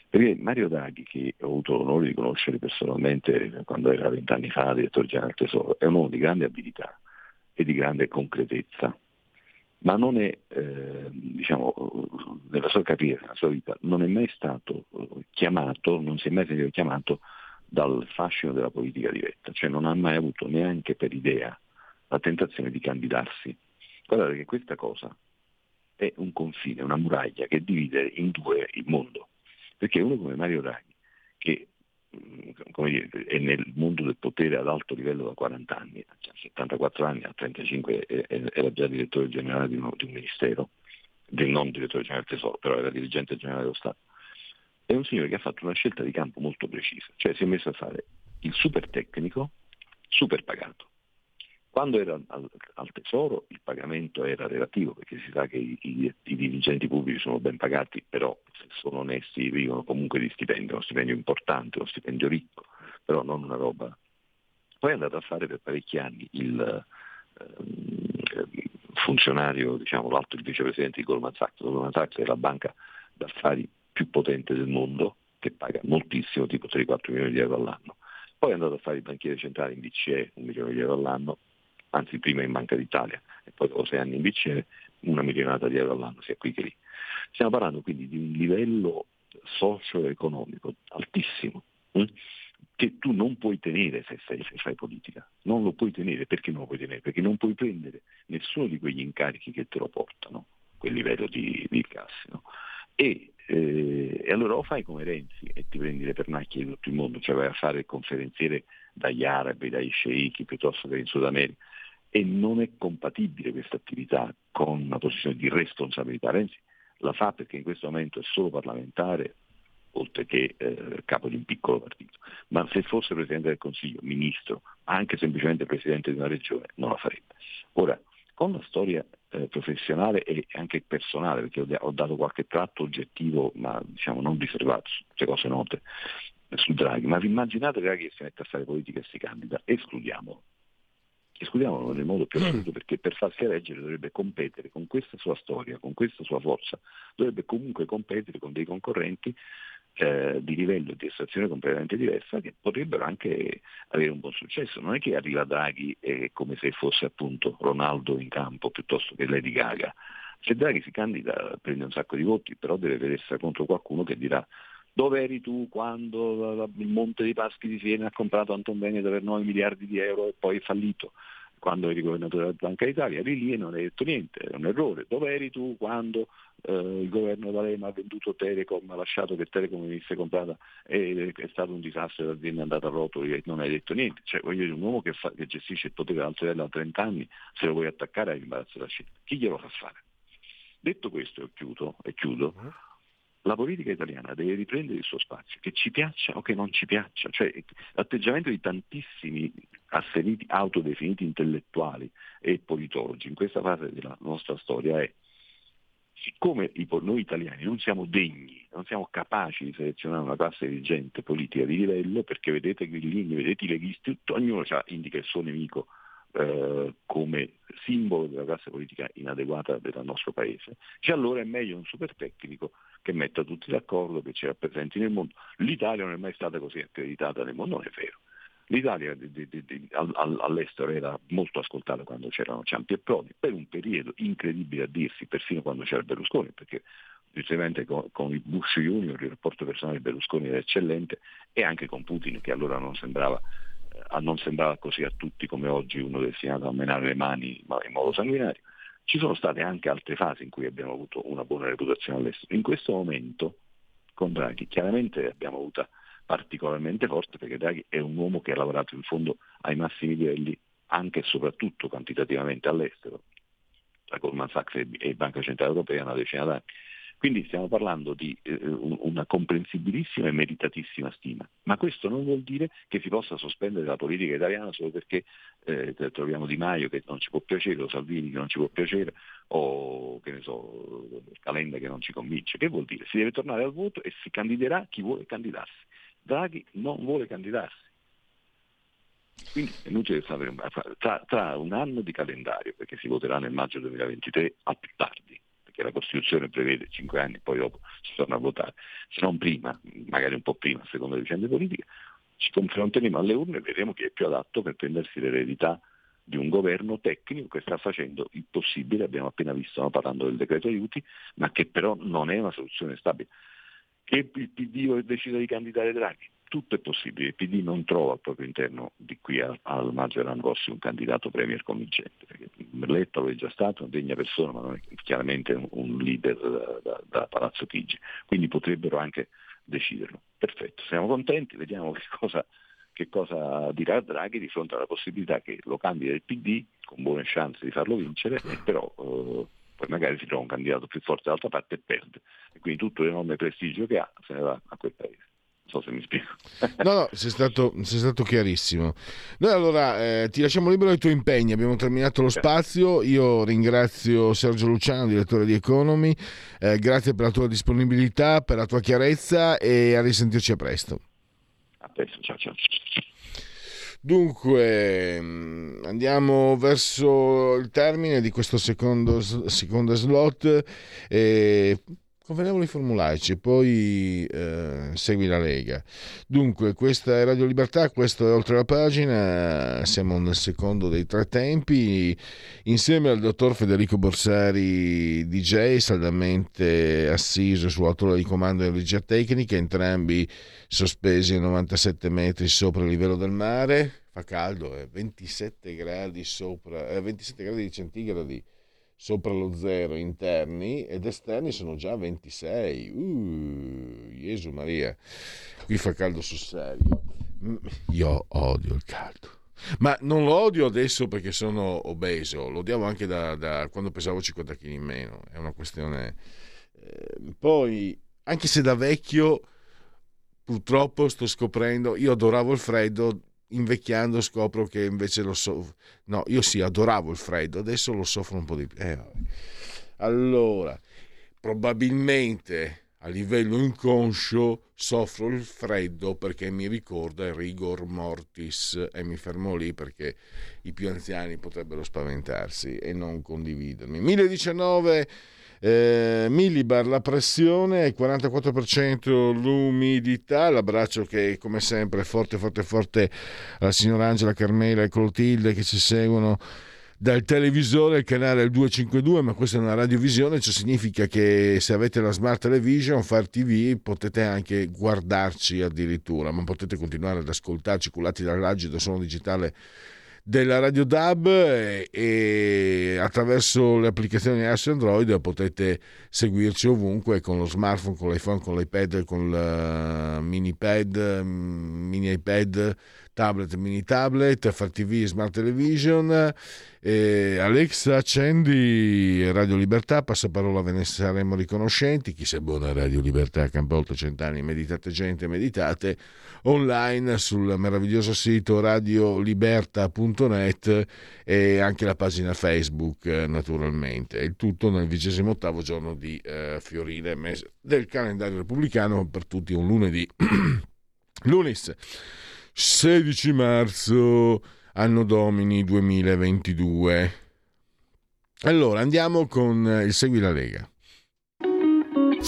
Perché Mario Draghi, che ho avuto l'onore di conoscere personalmente quando era vent'anni fa direttore generale del Tesoro, è un uomo di grande abilità e di grande concretezza ma non è, eh, diciamo, nella sua carriera, nella sua vita, non è mai stato eh, chiamato, non si è mai sentito chiamato dal fascino della politica diretta, cioè non ha mai avuto neanche per idea la tentazione di candidarsi. Guardate che questa cosa è un confine, una muraglia che divide in due il mondo, perché uno come Mario Draghi, che dire, è nel mondo del potere ad alto livello da 40 anni, a 74 anni, a 35 era già direttore generale di un, di un ministero, del non direttore generale del Tesoro, però era dirigente generale dello Stato, è un signore che ha fatto una scelta di campo molto precisa, cioè si è messo a fare il super tecnico, super pagato. Quando era al, al tesoro il pagamento era relativo, perché si sa che i, i, i, dirigenti pubblici sono ben pagati, però se sono onesti vivono comunque di stipendio, uno stipendio importante, uno stipendio ricco, però non una roba. Poi è andato a fare per parecchi anni il eh, funzionario, diciamo, l'alto il vicepresidente di Goldman Sachs. Goldman Sachs è la banca d'affari più potente del mondo, che paga moltissimo, tipo 3-4 milioni di euro all'anno. Poi è andato a fare il banchiere centrale in BCE, un milione di euro all'anno, anzi prima in Banca d'Italia e poi dopo sei anni in BCE, una milionata di euro all'anno, sia qui che lì. Stiamo parlando quindi di un livello socio-economico altissimo, hm? che tu non puoi tenere se, sei, se, fai politica. Non lo puoi tenere, perché non lo puoi tenere? Perché non puoi prendere nessuno di quegli incarichi che te lo portano, quel livello di, di classi. No? E eh, e allora o fai come Renzi e ti prendi le pernacchie di tutto il mondo, cioè vai a fare il conferenziere dagli arabi, dai sceicchi piuttosto che in Sud America, e non è compatibile questa attività con una posizione di responsabilità. Renzi la fa perché in questo momento è solo parlamentare, oltre che eh, capo di un piccolo partito, ma se fosse Presidente del Consiglio, Ministro, anche semplicemente Presidente di una regione, non la farebbe. Ora, con la storia eh, professionale e anche personale, perché ho, dato qualche tratto oggettivo, ma diciamo non riservato, queste cose note, su Draghi, ma vi immaginate Draghi che si mette a fare politica e si candida? Escludiamolo. Escludiamolo nel modo più assoluto perché per farsi eleggere dovrebbe competere con questa sua storia, con questa sua forza, dovrebbe comunque competere con dei concorrenti eh, di livello di estrazione completamente diversa che potrebbero anche avere un buon successo. Non è che arriva Draghi e come se fosse appunto Ronaldo in campo piuttosto che Lady Gaga. Se Draghi si candida prende un sacco di voti, però deve essere contro qualcuno che dirà dove eri tu quando il Monte dei Paschi di Siena ha comprato Anton Veneto per 9 miliardi di euro e poi è fallito? quando eri governatore della Banca d'Italia, lì e non hai detto niente, è un errore. Dove eri tu quando eh, il governo D'Alema ha venduto Telecom, ha lasciato che Telecom venisse comprata e è stato un disastro, l'azienda è andata a rotoli e non hai detto niente. Cioè, voglio dire, un uomo che, fa, che gestisce il potere alto livello da 30 anni, se lo vuoi attaccare hai l'imbarazzo della scelta. Chi glielo fa fare? Detto questo, e chiudo, e chiudo uh-huh la politica italiana deve riprendere il suo spazio, che ci piaccia o che non ci piaccia, cioè l'atteggiamento di tantissimi asseriti, autodefiniti intellettuali e politologi in questa fase della nostra storia è siccome noi italiani non siamo degni, non siamo capaci di selezionare una classe dirigente politica di livello, perché vedete Grillini, vedete i leghisti, tutto, ognuno indica il suo nemico eh, come simbolo della classe politica inadeguata del nostro paese, che allora è meglio un super tecnico che metta tutti d'accordo, che ci rappresenti nel mondo. L'Italia non è mai stata così accreditata nel mondo, non è vero. L'Italia di, di, di, all'estero era molto ascoltata quando c'erano Ciampi e Prodi, per un periodo incredibile a dirsi, perfino quando c'era Berlusconi, perché giustamente con, con i Bush Junior il rapporto personale di Berlusconi era eccellente e anche con Putin che allora non sembrava non sembrava così a tutti come oggi uno destinato a menare le mani ma in modo sanguinario. Ci sono state anche altre fasi in cui abbiamo avuto una buona reputazione all'estero. In questo momento con Draghi chiaramente abbiamo avuta particolarmente forte perché Draghi è un uomo che ha lavorato in fondo ai massimi livelli anche e soprattutto quantitativamente all'estero, tra Goldman Sachs e Banca Centrale Europea una decina d'anni quindi stiamo parlando di eh, una comprensibilissima e meritatissima stima, ma questo non vuol dire che si possa sospendere la politica italiana solo perché eh, troviamo Di Maio che non ci può piacere, o Salvini che non ci può piacere, o che ne so, Calenda che non ci convince. Che vuol dire? Si deve tornare al voto e si candiderà chi vuole candidarsi. Draghi non vuole candidarsi. Quindi è inutile sapere, tra, tra un anno di calendario, perché si voterà nel maggio 2023 a più tardi, che la Costituzione prevede 5 anni, poi dopo si torna a votare, se non prima, magari un po' prima, secondo le vicende politiche, ci confronteremo alle urne e vedremo chi è più adatto per prendersi l'eredità di un governo tecnico che sta facendo il possibile, abbiamo appena visto, stiamo parlando del decreto aiuti, ma che però non è una soluzione stabile. Che il PD decida di candidare Draghi, tutto è possibile, il PD non trova al proprio interno di qui al, al maggio dell'anno prossimo un candidato premier convincente, perché Letto è già stato, una degna persona, ma non è chiaramente un, leader da, da, Palazzo Chigi, quindi potrebbero anche deciderlo. Perfetto, siamo contenti, vediamo che cosa, che cosa dirà Draghi di fronte alla possibilità che lo cambia il PD con buone chance di farlo vincere, però eh, poi magari si trova un candidato più forte dall'altra parte e perde. E quindi tutto l'enorme prestigio che ha se ne va a quel paese so se mi spiego. no, no, sei stato, sei stato chiarissimo. Noi allora eh, ti lasciamo libero ai tuoi impegni, abbiamo terminato lo spazio, io ringrazio Sergio Luciano, direttore di Economy, eh, grazie per la tua disponibilità, per la tua chiarezza e a risentirci a presto. A presto, ciao ciao. Dunque, mm, andiamo verso il termine di questo secondo, secondo slot. E convenevoli formulaici, poi eh, segui la Lega. Dunque, questa è Radio Libertà, questo è Oltre la Pagina, siamo nel secondo dei tre tempi, insieme al dottor Federico Borsari, DJ, saldamente assiso sull'autola di comando di regia tecnica, entrambi sospesi a 97 metri sopra il livello del mare, fa caldo, eh, 27 gradi sopra, eh, 27 gradi centigradi sopra lo zero interni ed esterni sono già 26. Uh, Gesù Maria, qui fa caldo sul serio. Io odio il caldo. Ma non lo odio adesso perché sono obeso, lo odiavo anche da, da quando pesavo 50 kg in meno. È una questione. Eh, poi, anche se da vecchio, purtroppo sto scoprendo, io adoravo il freddo, invecchiando scopro che invece lo so. No, io sì, adoravo il freddo, adesso lo soffro un po' di più. Eh, allora, probabilmente a livello inconscio soffro il freddo perché mi ricorda il rigor mortis e mi fermo lì perché i più anziani potrebbero spaventarsi e non condividermi. 1019 eh, millibar la pressione, il 44% l'umidità, l'abbraccio che come sempre è forte forte forte alla signora Angela Carmela e Clotilde che ci seguono dal televisore il canale è il 252 ma questa è una radiovisione ciò significa che se avete la smart television Fire TV potete anche guardarci addirittura ma potete continuare ad ascoltarci cullati dall'agido suono digitale della Radio DAB e, e attraverso le applicazioni iOS e Android potete seguirci ovunque con lo smartphone, con l'iPhone, con l'iPad, con il mini pad, mini iPad, tablet, mini tablet, Far TV, Smart Television. Eh, Alexa, accendi Radio Libertà, passaparola ve ne saremo riconoscenti. Chi sei buona Radio Libertà, Campolto Cent'anni, meditate gente, meditate online sul meraviglioso sito radioliberta.net e anche la pagina Facebook eh, naturalmente. Il tutto nel 28 giorno di eh, Fiorile, mese del calendario repubblicano per tutti un lunedì. Lunis 16 marzo, anno domini 2022. Allora andiamo con il Segui la Lega.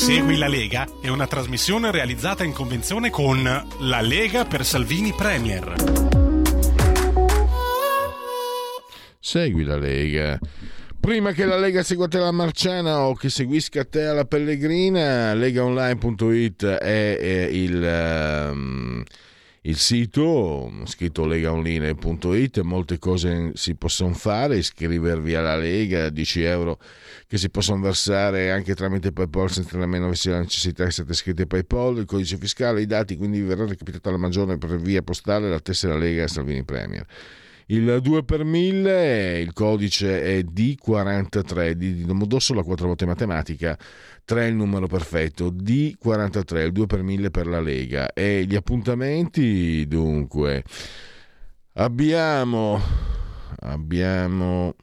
Segui la Lega è una trasmissione realizzata in convenzione con La Lega per Salvini Premier. Segui la Lega. Prima che la Lega segua te la Marciana o che seguisca te alla Pellegrina, legaonline.it è, è il... Um, il sito scritto legaonline.it molte cose si possono fare iscrivervi alla Lega 10 euro che si possono versare anche tramite Paypal senza nemmeno sia la necessità che siate iscritti a Paypal il codice fiscale, i dati quindi vi verrà recapitata la maggiore per via postale la tessera Lega Salvini Premier. Il 2 per 1000 il codice è D43 di Domodossola 4 volte matematica 3 il numero perfetto, D43, il 2 per 1000 per la Lega. E gli appuntamenti, dunque, abbiamo, abbiamo,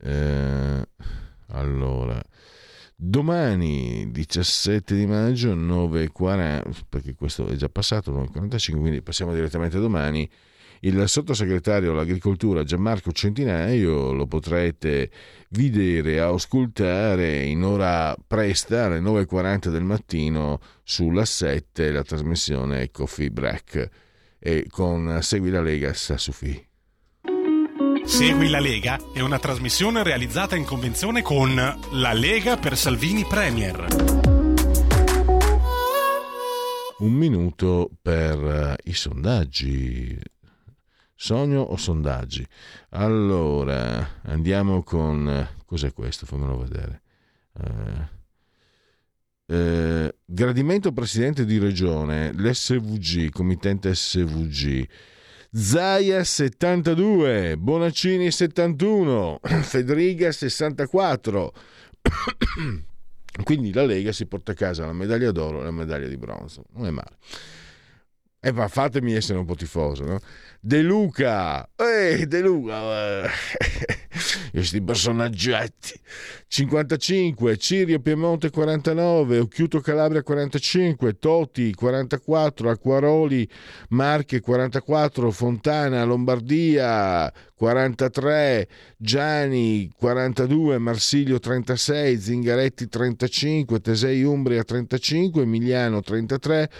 eh, allora, domani 17 di maggio 9.40, perché questo è già passato, 9.45, quindi passiamo direttamente domani il sottosegretario all'agricoltura Gianmarco Centinaio lo potrete vedere, ascoltare in ora presta alle 9.40 del mattino sulla 7 la trasmissione Coffee Break e con Segui la Lega Sassufi. Segui la Lega è una trasmissione realizzata in convenzione con La Lega per Salvini Premier. Un minuto per uh, i sondaggi. Sogno o sondaggi? Allora, andiamo con... Cos'è questo? Fammelo vedere. Uh, eh, gradimento presidente di regione, l'SVG, committente SVG. Zaia 72, Bonaccini 71, Federiga 64. Quindi la Lega si porta a casa la medaglia d'oro e la medaglia di bronzo. Non è male. E va, fatemi essere un po' tifoso, no? De Luca, ehi, De Luca, questi personaggetti. 55, Cirio Piemonte 49, Occhiuto Calabria 45, Toti 44, Acquaroli Marche 44, Fontana Lombardia 43, Gianni 42, Marsilio 36, Zingaretti 35, Tesei Umbria 35, Emiliano 33,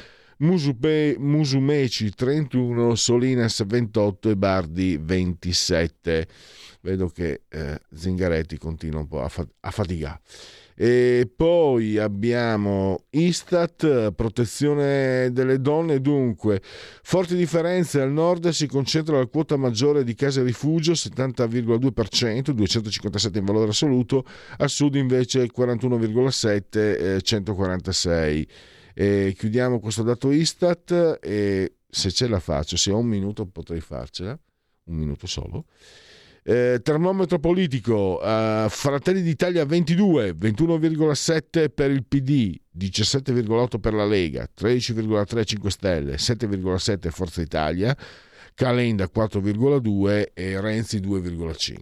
Musupe, Musumeci 31, Solinas 28 e Bardi 27. Vedo che eh, Zingaretti continua un po' a, fa- a faticare. E poi abbiamo Istat, protezione delle donne, dunque forti differenze al nord si concentra la quota maggiore di case rifugio 70,2%, 257 in valore assoluto, al sud invece 41,7, eh, 146. E chiudiamo questo dato Istat e se ce la faccio, se ho un minuto potrei farcela, un minuto solo. Eh, termometro politico, eh, Fratelli d'Italia 22, 21,7 per il PD, 17,8 per la Lega, 13,3 5 Stelle, 7,7 Forza Italia, Calenda 4,2 e Renzi 2,5.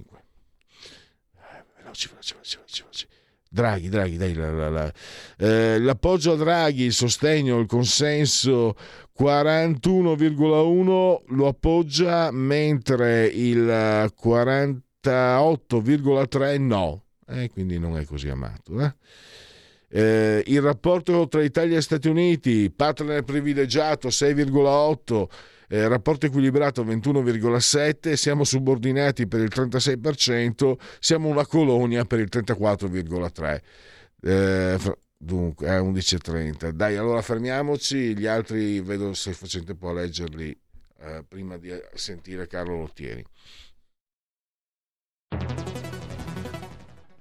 Eh, veloci, veloci, veloci, veloci. Draghi, Draghi, dai, la, la, la. Eh, l'appoggio a Draghi, il sostegno, il consenso 41,1 lo appoggia mentre il 48,3 no, eh, quindi non è così amato. Eh? Eh, il rapporto tra Italia e Stati Uniti, partner privilegiato 6,8 eh, rapporto equilibrato 21,7, siamo subordinati per il 36%, siamo una colonia per il 34,3%. Eh, dunque, è 11.30. Dai, allora fermiamoci, gli altri vedo se tempo a leggerli eh, prima di sentire Carlo Lottieri.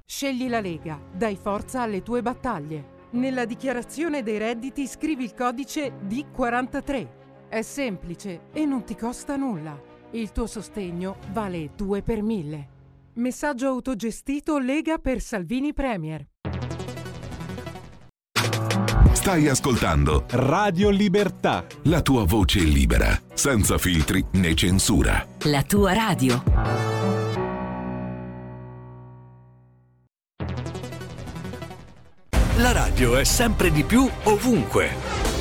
Scegli la Lega, dai forza alle tue battaglie. Nella dichiarazione dei redditi scrivi il codice D43 è semplice e non ti costa nulla. Il tuo sostegno vale 2 per 1000. Messaggio autogestito Lega per Salvini Premier. Stai ascoltando Radio Libertà. La tua voce libera, senza filtri né censura. La tua radio. La radio è sempre di più ovunque.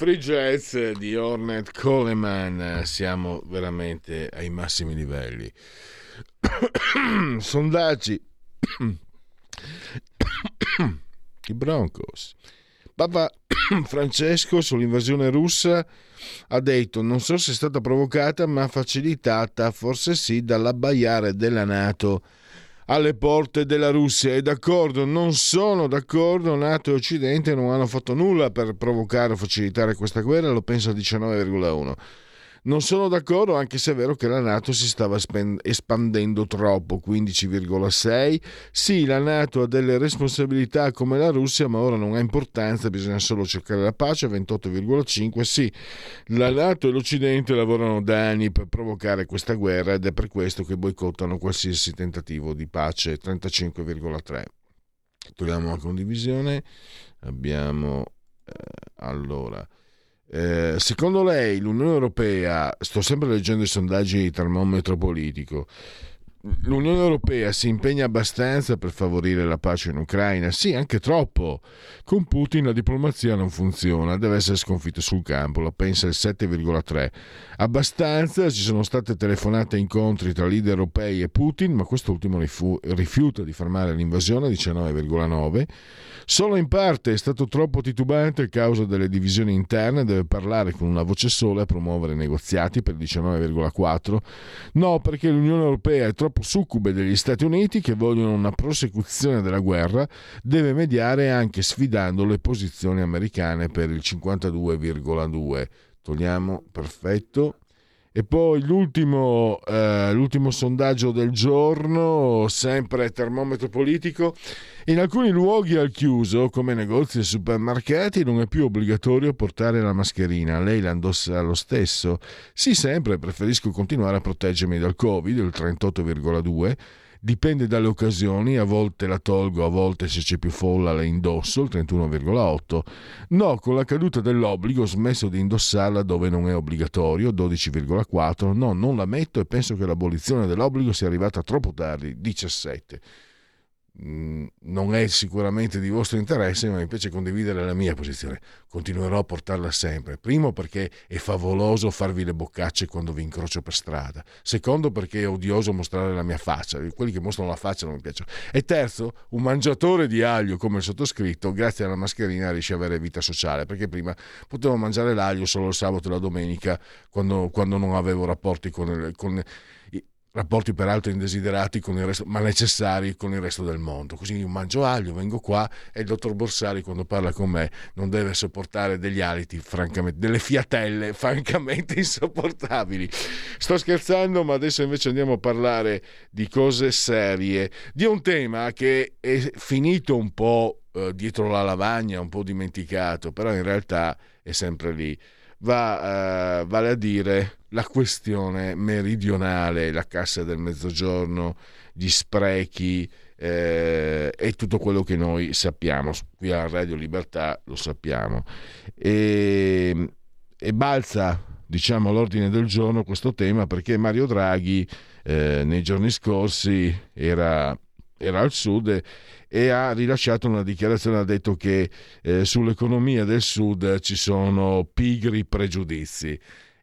Free jazz di Ornette Coleman, siamo veramente ai massimi livelli. Sondaggi. I Broncos. Papa Francesco sull'invasione russa ha detto non so se è stata provocata ma facilitata forse sì dall'abbaiare della Nato alle porte della Russia. È d'accordo, non sono d'accordo, Nato e Occidente non hanno fatto nulla per provocare o facilitare questa guerra, lo penso al 19,1. Non sono d'accordo, anche se è vero che la Nato si stava espandendo troppo, 15,6. Sì, la Nato ha delle responsabilità come la Russia, ma ora non ha importanza, bisogna solo cercare la pace, 28,5. Sì, la Nato e l'Occidente lavorano da anni per provocare questa guerra ed è per questo che boicottano qualsiasi tentativo di pace, 35,3. Togliamo la condivisione, abbiamo... Eh, allora... Eh, secondo lei l'Unione Europea, sto sempre leggendo i sondaggi di termometro politico, l'Unione Europea si impegna abbastanza per favorire la pace in Ucraina? Sì, anche troppo. Con Putin la diplomazia non funziona, deve essere sconfitta sul campo, lo pensa il 7,3. Abbastanza, ci sono state telefonate e incontri tra leader europei e Putin, ma quest'ultimo rifiuta di fermare l'invasione, 19,9. Solo in parte è stato troppo titubante a causa delle divisioni interne, deve parlare con una voce sola e promuovere negoziati per 19,4. No, perché l'Unione Europea è troppo succube degli Stati Uniti che vogliono una prosecuzione della guerra, deve mediare anche sfidando le posizioni americane per il 52,2. Togliamo, perfetto. E poi l'ultimo, eh, l'ultimo, sondaggio del giorno, sempre termometro politico. In alcuni luoghi al chiuso, come negozi e supermercati, non è più obbligatorio portare la mascherina. Lei la indossa lo stesso? Sì, sempre, preferisco continuare a proteggermi dal Covid, il 38,2 dipende dalle occasioni, a volte la tolgo, a volte se c'è più folla la indosso, il 31,8. No, con la caduta dell'obbligo ho smesso di indossarla dove non è obbligatorio, 12,4. No, non la metto e penso che l'abolizione dell'obbligo sia arrivata troppo tardi, 17. Mh, non è sicuramente di vostro interesse, ma mi piace condividere la mia posizione. Continuerò a portarla sempre. Primo perché è favoloso farvi le boccacce quando vi incrocio per strada. Secondo perché è odioso mostrare la mia faccia. Quelli che mostrano la faccia non mi piacciono. E terzo, un mangiatore di aglio come il sottoscritto, grazie alla mascherina riesce ad avere vita sociale, perché prima potevo mangiare l'aglio solo il sabato e la domenica quando, quando non avevo rapporti con, con rapporti peraltro indesiderati resto, ma necessari con il resto del mondo. Così io mangio aglio, vengo qua e il dottor Borsari quando parla con me non deve sopportare degli aliti, francamente, delle fiatelle francamente insopportabili. Sto scherzando, ma adesso invece andiamo a parlare di cose serie, di un tema che è finito un po' eh, dietro la lavagna, un po' dimenticato, però in realtà è sempre lì. Va, eh, vale a dire la questione meridionale, la cassa del mezzogiorno, gli sprechi eh, e tutto quello che noi sappiamo. Qui a Radio Libertà lo sappiamo. E, e balza diciamo all'ordine del giorno questo tema perché Mario Draghi eh, nei giorni scorsi era, era al sud e ha rilasciato una dichiarazione, ha detto che eh, sull'economia del sud ci sono pigri pregiudizi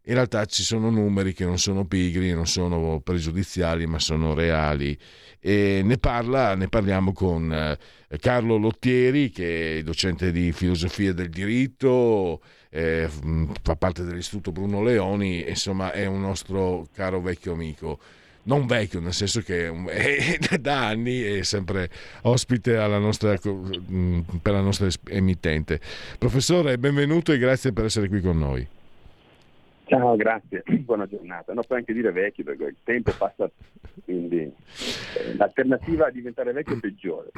in realtà ci sono numeri che non sono pigri, non sono pregiudiziali, ma sono reali. E ne, parla, ne parliamo con eh, Carlo Lottieri, che è docente di filosofia del diritto, eh, fa parte dell'Istituto Bruno Leoni, insomma è un nostro caro vecchio amico. Non vecchio, nel senso che è, da anni è sempre ospite nostra, per la nostra emittente. Professore, benvenuto e grazie per essere qui con noi. Ciao, grazie, buona giornata. Non puoi anche dire vecchio perché il tempo passa, quindi eh, l'alternativa a diventare vecchio è peggiore.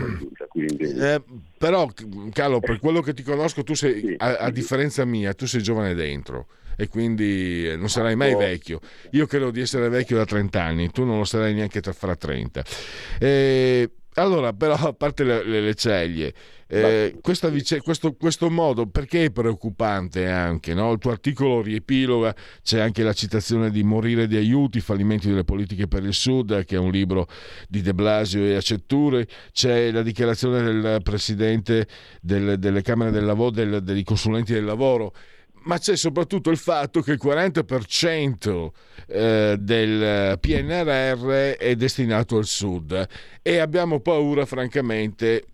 Quindi... Eh, però, Carlo, per quello che ti conosco, tu sei, sì, a, a, differenza mia, tu sei giovane dentro e quindi non sarai mai ecco. vecchio. Io credo di essere vecchio da 30 anni, tu non lo sarai neanche tra, fra 30. Eh, allora, però, a parte le, le, le ceglie, eh, vice, questo, questo, modo perché è preoccupante anche? No? Il tuo articolo riepiloga, c'è anche la citazione di Morire di aiuti, fallimenti delle politiche per il Sud, che è un libro di De Blasio e Acetture, c'è la dichiarazione del presidente del, delle Camere del Lavoro, del, dei consulenti del lavoro ma c'è soprattutto il fatto che il 40% eh, del PNRR è destinato al sud. E abbiamo paura francamente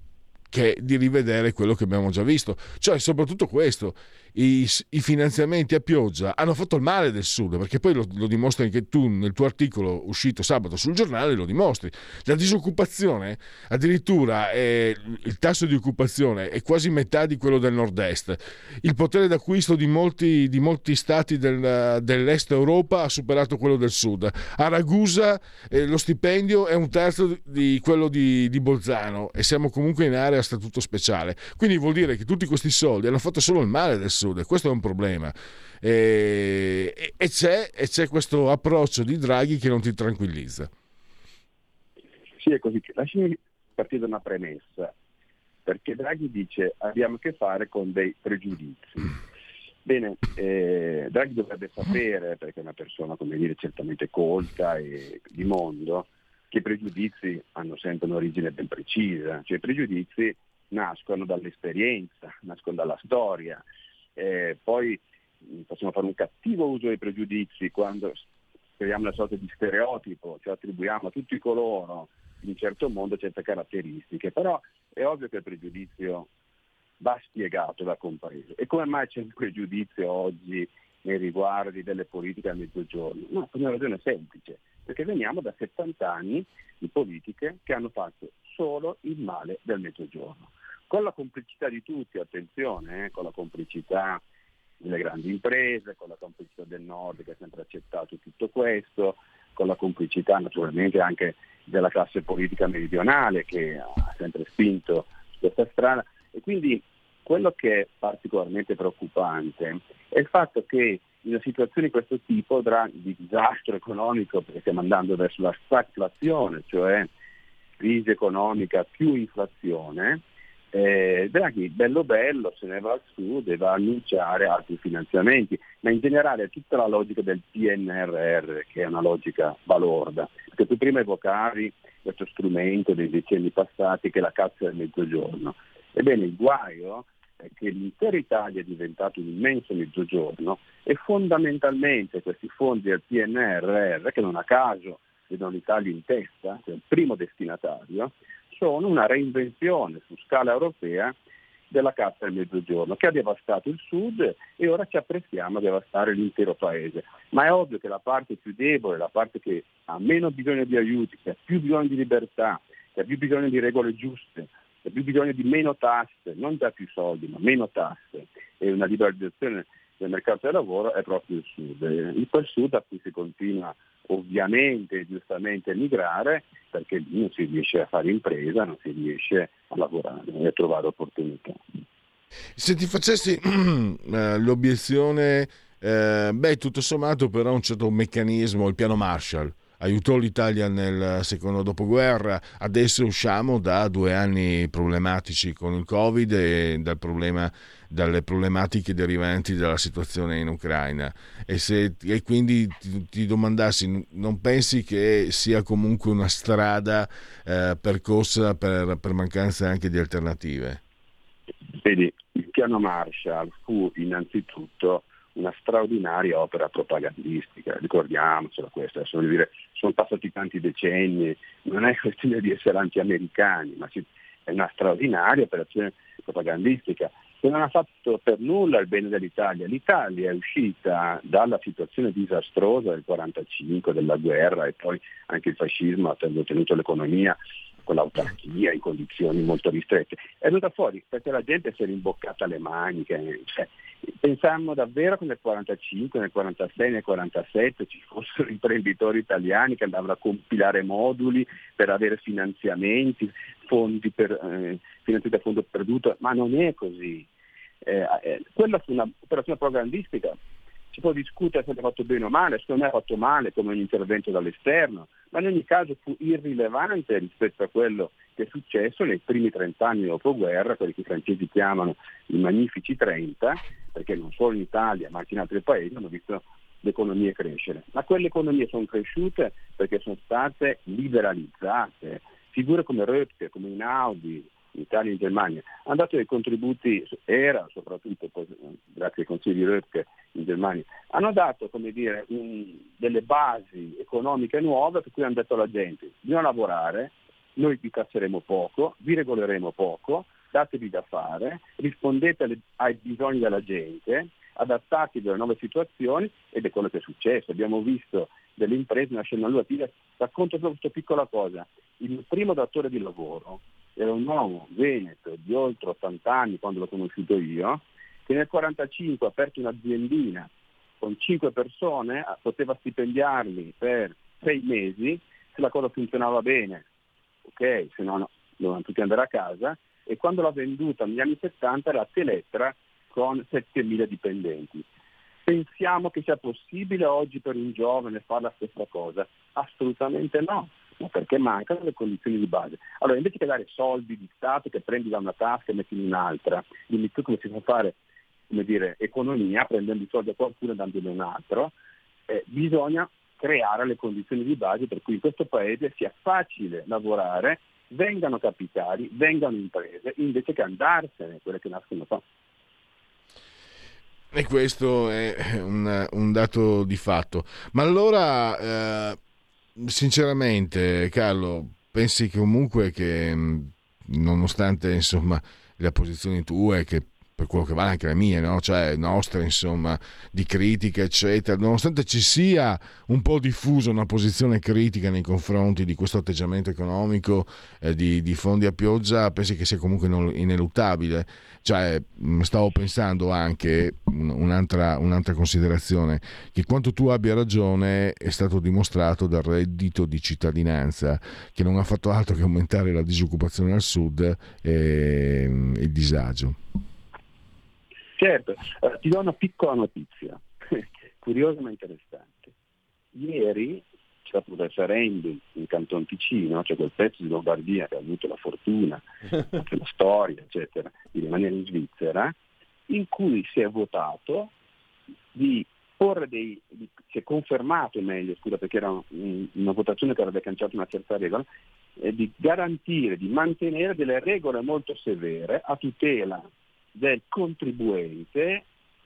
che di rivedere quello che abbiamo già visto, cioè soprattutto questo, i, i, finanziamenti a pioggia hanno fatto il male del Sud, perché poi lo, lo, dimostri anche tu nel tuo articolo uscito sabato sul giornale, lo dimostri. La disoccupazione, addirittura è, il tasso di occupazione è quasi metà di quello del nord-est. Il potere d'acquisto di molti, di molti stati del, dell'est Europa ha superato quello del sud. A Ragusa eh, lo stipendio è un terzo di quello di, di Bolzano e siamo comunque in area a statuto speciale. Quindi vuol dire che tutti questi soldi hanno fatto solo il male del sud sud, questo è un problema. E, e, c'è, e c'è questo approccio di Draghi che non ti tranquillizza. Sì, è così. Lasciami partire da una premessa, perché Draghi dice abbiamo a che fare con dei pregiudizi. Bene, eh, Draghi dovrebbe sapere, perché è una persona, come dire, certamente colta e di mondo, che i pregiudizi hanno sempre un'origine ben precisa, cioè i pregiudizi nascono dall'esperienza, nascono dalla storia, eh, poi possiamo fare un cattivo uso dei pregiudizi quando creiamo una sorta di stereotipo, cioè attribuiamo a tutti coloro in un certo mondo certe caratteristiche, però è ovvio che il pregiudizio va spiegato, va compreso. E come mai c'è un pregiudizio oggi nei riguardi delle politiche a mezzogiorno? No, per una ragione semplice, perché veniamo da 70 anni di politiche che hanno fatto solo il male del mezzogiorno con la complicità di tutti, attenzione, eh, con la complicità delle grandi imprese, con la complicità del nord che ha sempre accettato tutto questo, con la complicità naturalmente anche della classe politica meridionale che ha sempre spinto su questa strada. E quindi quello che è particolarmente preoccupante è il fatto che in una situazione di questo tipo di disastro economico, perché stiamo andando verso la stagflazione, cioè crisi economica più inflazione, eh, Draghi, bello bello, se ne va al sud e va a annunciare altri finanziamenti, ma in generale tutta la logica del PNRR, che è una logica balorda, perché tu prima evocavi questo strumento dei decenni passati che è la cazzo del mezzogiorno. Ebbene, il guaio è che l'intera Italia è diventato un immenso mezzogiorno e fondamentalmente questi fondi del PNRR, che non a caso vedono l'Italia in testa, che è il primo destinatario, sono una reinvenzione su scala europea della cassa del mezzogiorno che ha devastato il sud e ora ci apprestiamo a devastare l'intero paese. Ma è ovvio che la parte più debole, la parte che ha meno bisogno di aiuti, che ha più bisogno di libertà, che ha più bisogno di regole giuste, che ha più bisogno di meno tasse, non già più soldi, ma meno tasse e una liberalizzazione del mercato del lavoro è proprio il sud. In quel sud a cui si continua ovviamente e giustamente a migrare perché lì non si riesce a fare impresa, non si riesce a lavorare e a trovare opportunità. Se ti facessi eh, l'obiezione, eh, beh, tutto sommato però un certo meccanismo, il piano Marshall, aiutò l'Italia nel secondo dopoguerra, adesso usciamo da due anni problematici con il Covid e dal problema, dalle problematiche derivanti dalla situazione in Ucraina. E, se, e quindi ti, ti, domandassi, non pensi che sia comunque una strada eh, percorsa per, per mancanza anche di alternative? Vedi, il piano Marshall fu innanzitutto una straordinaria opera propagandistica, ricordiamocela questa, adesso dire, sono passati tanti decenni, non è questione di essere anti-americani, ma è una straordinaria operazione propagandistica che non ha fatto per nulla il bene dell'Italia. L'Italia è uscita dalla situazione disastrosa del 1945, della guerra e poi anche il fascismo ha tenuto l'economia con l'autarchia in condizioni molto ristrette. È venuta fuori perché la gente si è rimboccata le maniche. Cioè, pensammo davvero che nel 45, nel 46, nel 47 ci fossero imprenditori italiani che andavano a compilare moduli per avere finanziamenti, fondi per, eh, finanziamenti a fondo perduto, ma non è così. Eh, eh, quella fu un'operazione propagandistica si può discutere se è fatto bene o male, secondo me è fatto male come un intervento dall'esterno, ma in ogni caso fu irrilevante rispetto a quello che è successo nei primi 30 anni dopoguerra, quelli che i francesi chiamano i magnifici 30, perché non solo in Italia ma anche in altri paesi hanno visto le economie crescere. Ma quelle economie sono cresciute perché sono state liberalizzate. Figure come Röpke, come Inaudi, in Italia e Germania, hanno dato dei contributi, era soprattutto grazie ai consigli di Röpke in Germania, hanno dato dire, un, delle basi economiche nuove per cui hanno detto alla gente bisogna lavorare, noi vi tasseremo poco, vi regoleremo poco, datevi da fare, rispondete alle, ai bisogni della gente, adattatevi alle nuove situazioni ed è quello che è successo. Abbiamo visto delle imprese nascendo a dire, racconto solo questa piccola cosa, il primo datore di lavoro era un uomo veneto di oltre 80 anni quando l'ho conosciuto io, che nel 1945 ha aperto un'aziendina con 5 persone, poteva stipendiarli per 6 mesi, se la cosa funzionava bene, ok, se no, no dovevano tutti andare a casa, e quando l'ha venduta negli anni 70 era Telettra con 7.000 dipendenti. Pensiamo che sia possibile oggi per un giovane fare la stessa cosa? Assolutamente no perché mancano le condizioni di base. Allora invece che dare soldi di Stato che prendi da una tasca e metti in un'altra, dimmi tu come si può fare come dire, economia prendendo i soldi a qualcuno e dandone un altro, eh, bisogna creare le condizioni di base per cui in questo paese sia facile lavorare, vengano capitali, vengano imprese, invece che andarsene, quelle che nascono qua. E questo è un, un, dato di fatto. Ma allora eh, sinceramente, Carlo, pensi comunque che nonostante insomma le posizioni tue che per quello che vale anche le mie, no? cioè nostre, insomma, di critica, eccetera, nonostante ci sia un po' diffusa una posizione critica nei confronti di questo atteggiamento economico eh, di, di, fondi a pioggia, pensi che sia comunque ineluttabile. Cioè, stavo pensando anche un'altra, un'altra considerazione, che quanto tu abbia ragione è stato dimostrato dal reddito di cittadinanza, che non ha fatto altro che aumentare la disoccupazione al sud e il disagio. Certo, eh, ti do una piccola notizia, curiosa ma interessante. Ieri stato un referendum in Canton Ticino, cioè quel pezzo di Lombardia che ha avuto la fortuna, anche la storia, eccetera, di rimanere in Svizzera, in cui si è votato di porre dei, di, si è confermato meglio, scusa perché era un, una votazione che avrebbe cancellato una certa regola, eh, di garantire, di mantenere delle regole molto severe a tutela del contribuente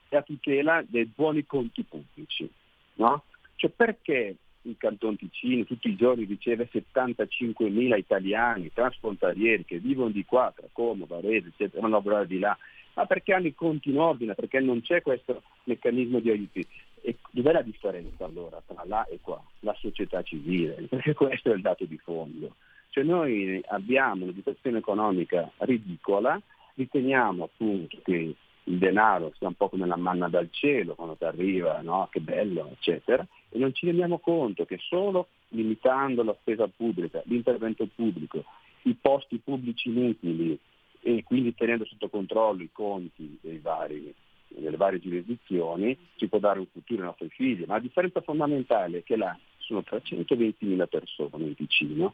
e a tutela dei buoni conti pubblici. No? Cioè perché il Canton Ticino tutti i giorni riceve 75.000 italiani transfrontalieri che vivono di qua, tra Como, Varese, eccetera, vanno a lavorare di là, ma perché hanno i conti in ordine, perché non c'è questo meccanismo di aiuti. E dov'è la differenza allora tra là e qua? La società civile, perché questo è il dato di fondo. Cioè noi abbiamo una situazione economica ridicola, riteniamo appunto che il denaro sia un po' come la manna dal cielo quando ti arriva, no? che bello, eccetera, e non ci rendiamo conto che solo limitando la spesa pubblica, l'intervento pubblico, i posti pubblici inutili e quindi tenendo sotto controllo i conti vari, delle varie giurisdizioni si può dare un futuro ai nostri figli. Ma la differenza fondamentale è che là sono 320.000 persone in Ticino,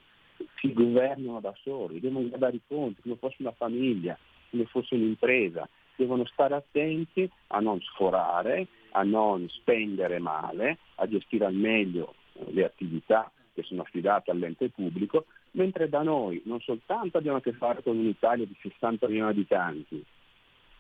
si governano da soli, devono guardare i conti come fosse una famiglia, come fosse un'impresa, devono stare attenti a non sforare, a non spendere male, a gestire al meglio eh, le attività che sono affidate all'ente pubblico, mentre da noi non soltanto abbiamo a che fare con un'Italia di 60 milioni di abitanti,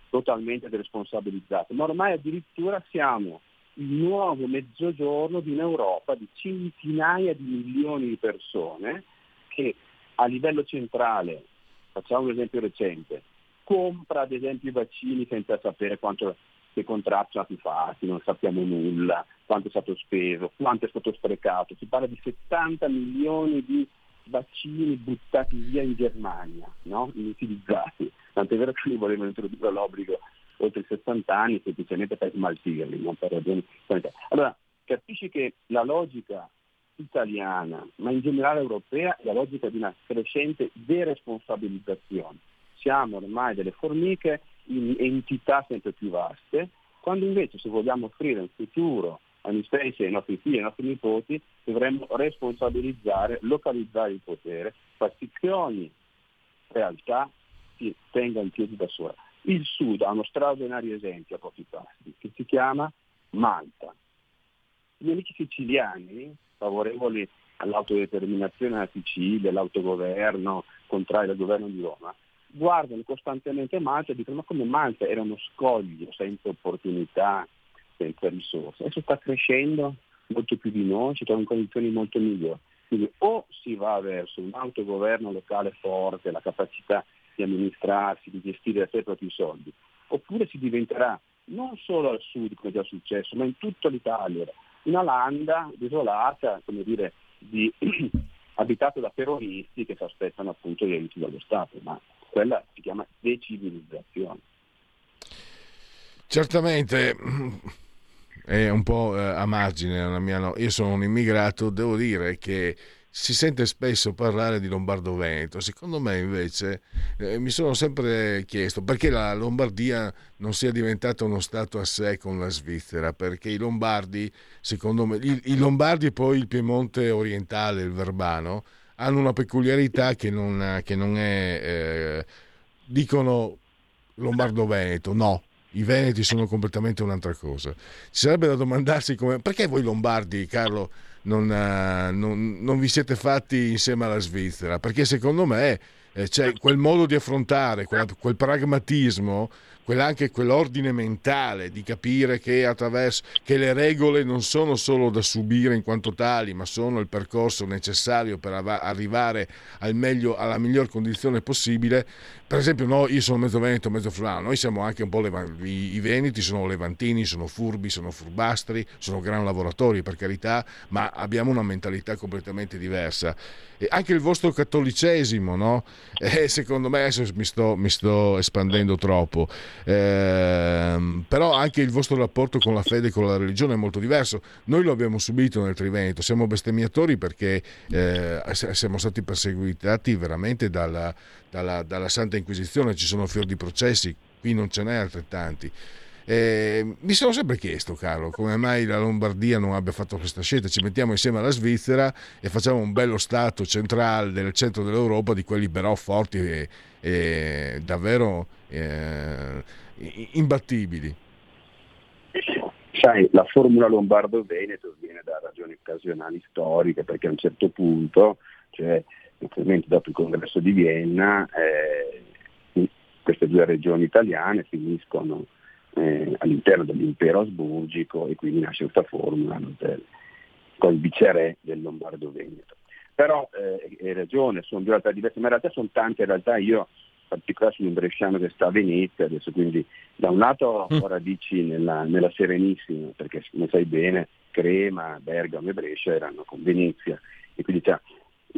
totalmente deresponsabilizzati, ma ormai addirittura siamo il nuovo mezzogiorno di un'Europa di centinaia di milioni di persone che a livello centrale, facciamo un esempio recente, compra ad esempio i vaccini senza sapere quanto che contratti sono stati fatti, non sappiamo nulla, quanto è stato speso, quanto è stato sprecato. Si parla di 70 milioni di vaccini buttati via in Germania, no? inutilizzati. Tant'è vero che li volevano introdurre l'obbligo oltre i 60 anni semplicemente per smaltirli, non per ragioni sanitarie. Allora, capisci che la logica italiana, ma in generale europea, è la logica di una crescente deresponsabilizzazione. Siamo ormai delle formiche in entità sempre più vaste, quando invece se vogliamo offrire un futuro a noi stessi, ai nostri figli, ai nostri nipoti, dovremmo responsabilizzare, localizzare il potere, far sì che ogni realtà si tenga in piedi da sola. Il Sud ha uno straordinario esempio a pochi passi, che si chiama Malta. Gli amici siciliani, favorevoli all'autodeterminazione della Sicilia, all'autogoverno, contrari al governo di Roma, guardano costantemente Malta e dicono ma come Malta era uno scoglio senza opportunità, senza risorse, adesso sta crescendo molto più di noi, si trova in condizioni molto migliori. Quindi o si va verso un autogoverno locale forte, la capacità di amministrarsi, di gestire da sé i propri soldi, oppure si diventerà non solo al sud, come è già successo, ma in tutta l'Italia, una landa desolata, come dire, di, abitata da terroristi che si aspettano appunto gli aiuti dallo Stato, ma quella si chiama decivilizzazione. Certamente è un po' eh, a margine, mia, no. io sono un immigrato, devo dire che si sente spesso parlare di Lombardo-Veneto, secondo me invece eh, mi sono sempre chiesto perché la Lombardia non sia diventata uno Stato a sé con la Svizzera, perché i Lombardi, secondo me, i, i Lombardi e poi il Piemonte orientale, il Verbano, hanno una peculiarità che non, che non è... Eh, dicono Lombardo-Veneto, no, i Veneti sono completamente un'altra cosa. Ci sarebbe da domandarsi come, perché voi Lombardi, Carlo, non, uh, non, non, vi siete fatti insieme alla Svizzera? Perché secondo me eh, c'è quel modo di affrontare, quel, quel pragmatismo anche quell'ordine mentale di capire che, attraverso, che le regole non sono solo da subire in quanto tali, ma sono il percorso necessario per arrivare al meglio, alla miglior condizione possibile. Per esempio, no, io sono mezzo veneto, mezzo friulano, noi siamo anche un po' lev- i-, i veneti, sono levantini, sono furbi, sono furbastri, sono gran lavoratori per carità, ma abbiamo una mentalità completamente diversa. E anche il vostro cattolicesimo, no? Eh, secondo me adesso mi sto, mi sto espandendo troppo eh, però anche il vostro rapporto con la fede e con la religione è molto diverso. Noi lo abbiamo subito nel Triveneto, siamo bestemmiatori perché eh, siamo stati perseguitati veramente dalla, dalla, dalla Santa Inquisizione, ci sono fior di processi, qui non ce n'è altrettanti. Eh, mi sono sempre chiesto, Carlo, come mai la Lombardia non abbia fatto questa scelta. Ci mettiamo insieme alla Svizzera e facciamo un bello Stato centrale del centro dell'Europa, di quelli però forti e, e davvero eh, imbattibili. Sai, la formula Lombardo-Veneto viene da ragioni occasionali storiche, perché a un certo punto, cioè naturalmente dopo il congresso di Vienna, eh, queste due regioni italiane finiscono eh, all'interno dell'impero asburgico e quindi nasce questa formula del, con il viceré del Lombardo-Veneto. Però eh, hai ragione, sono due realtà diverse, ma in realtà sono tante, in realtà io in particolare sono un bresciano che sta a Venezia adesso, quindi da un lato mm. ho radici nella, nella Serenissima, perché come sai bene Crema, Bergamo e Brescia erano con Venezia e quindi una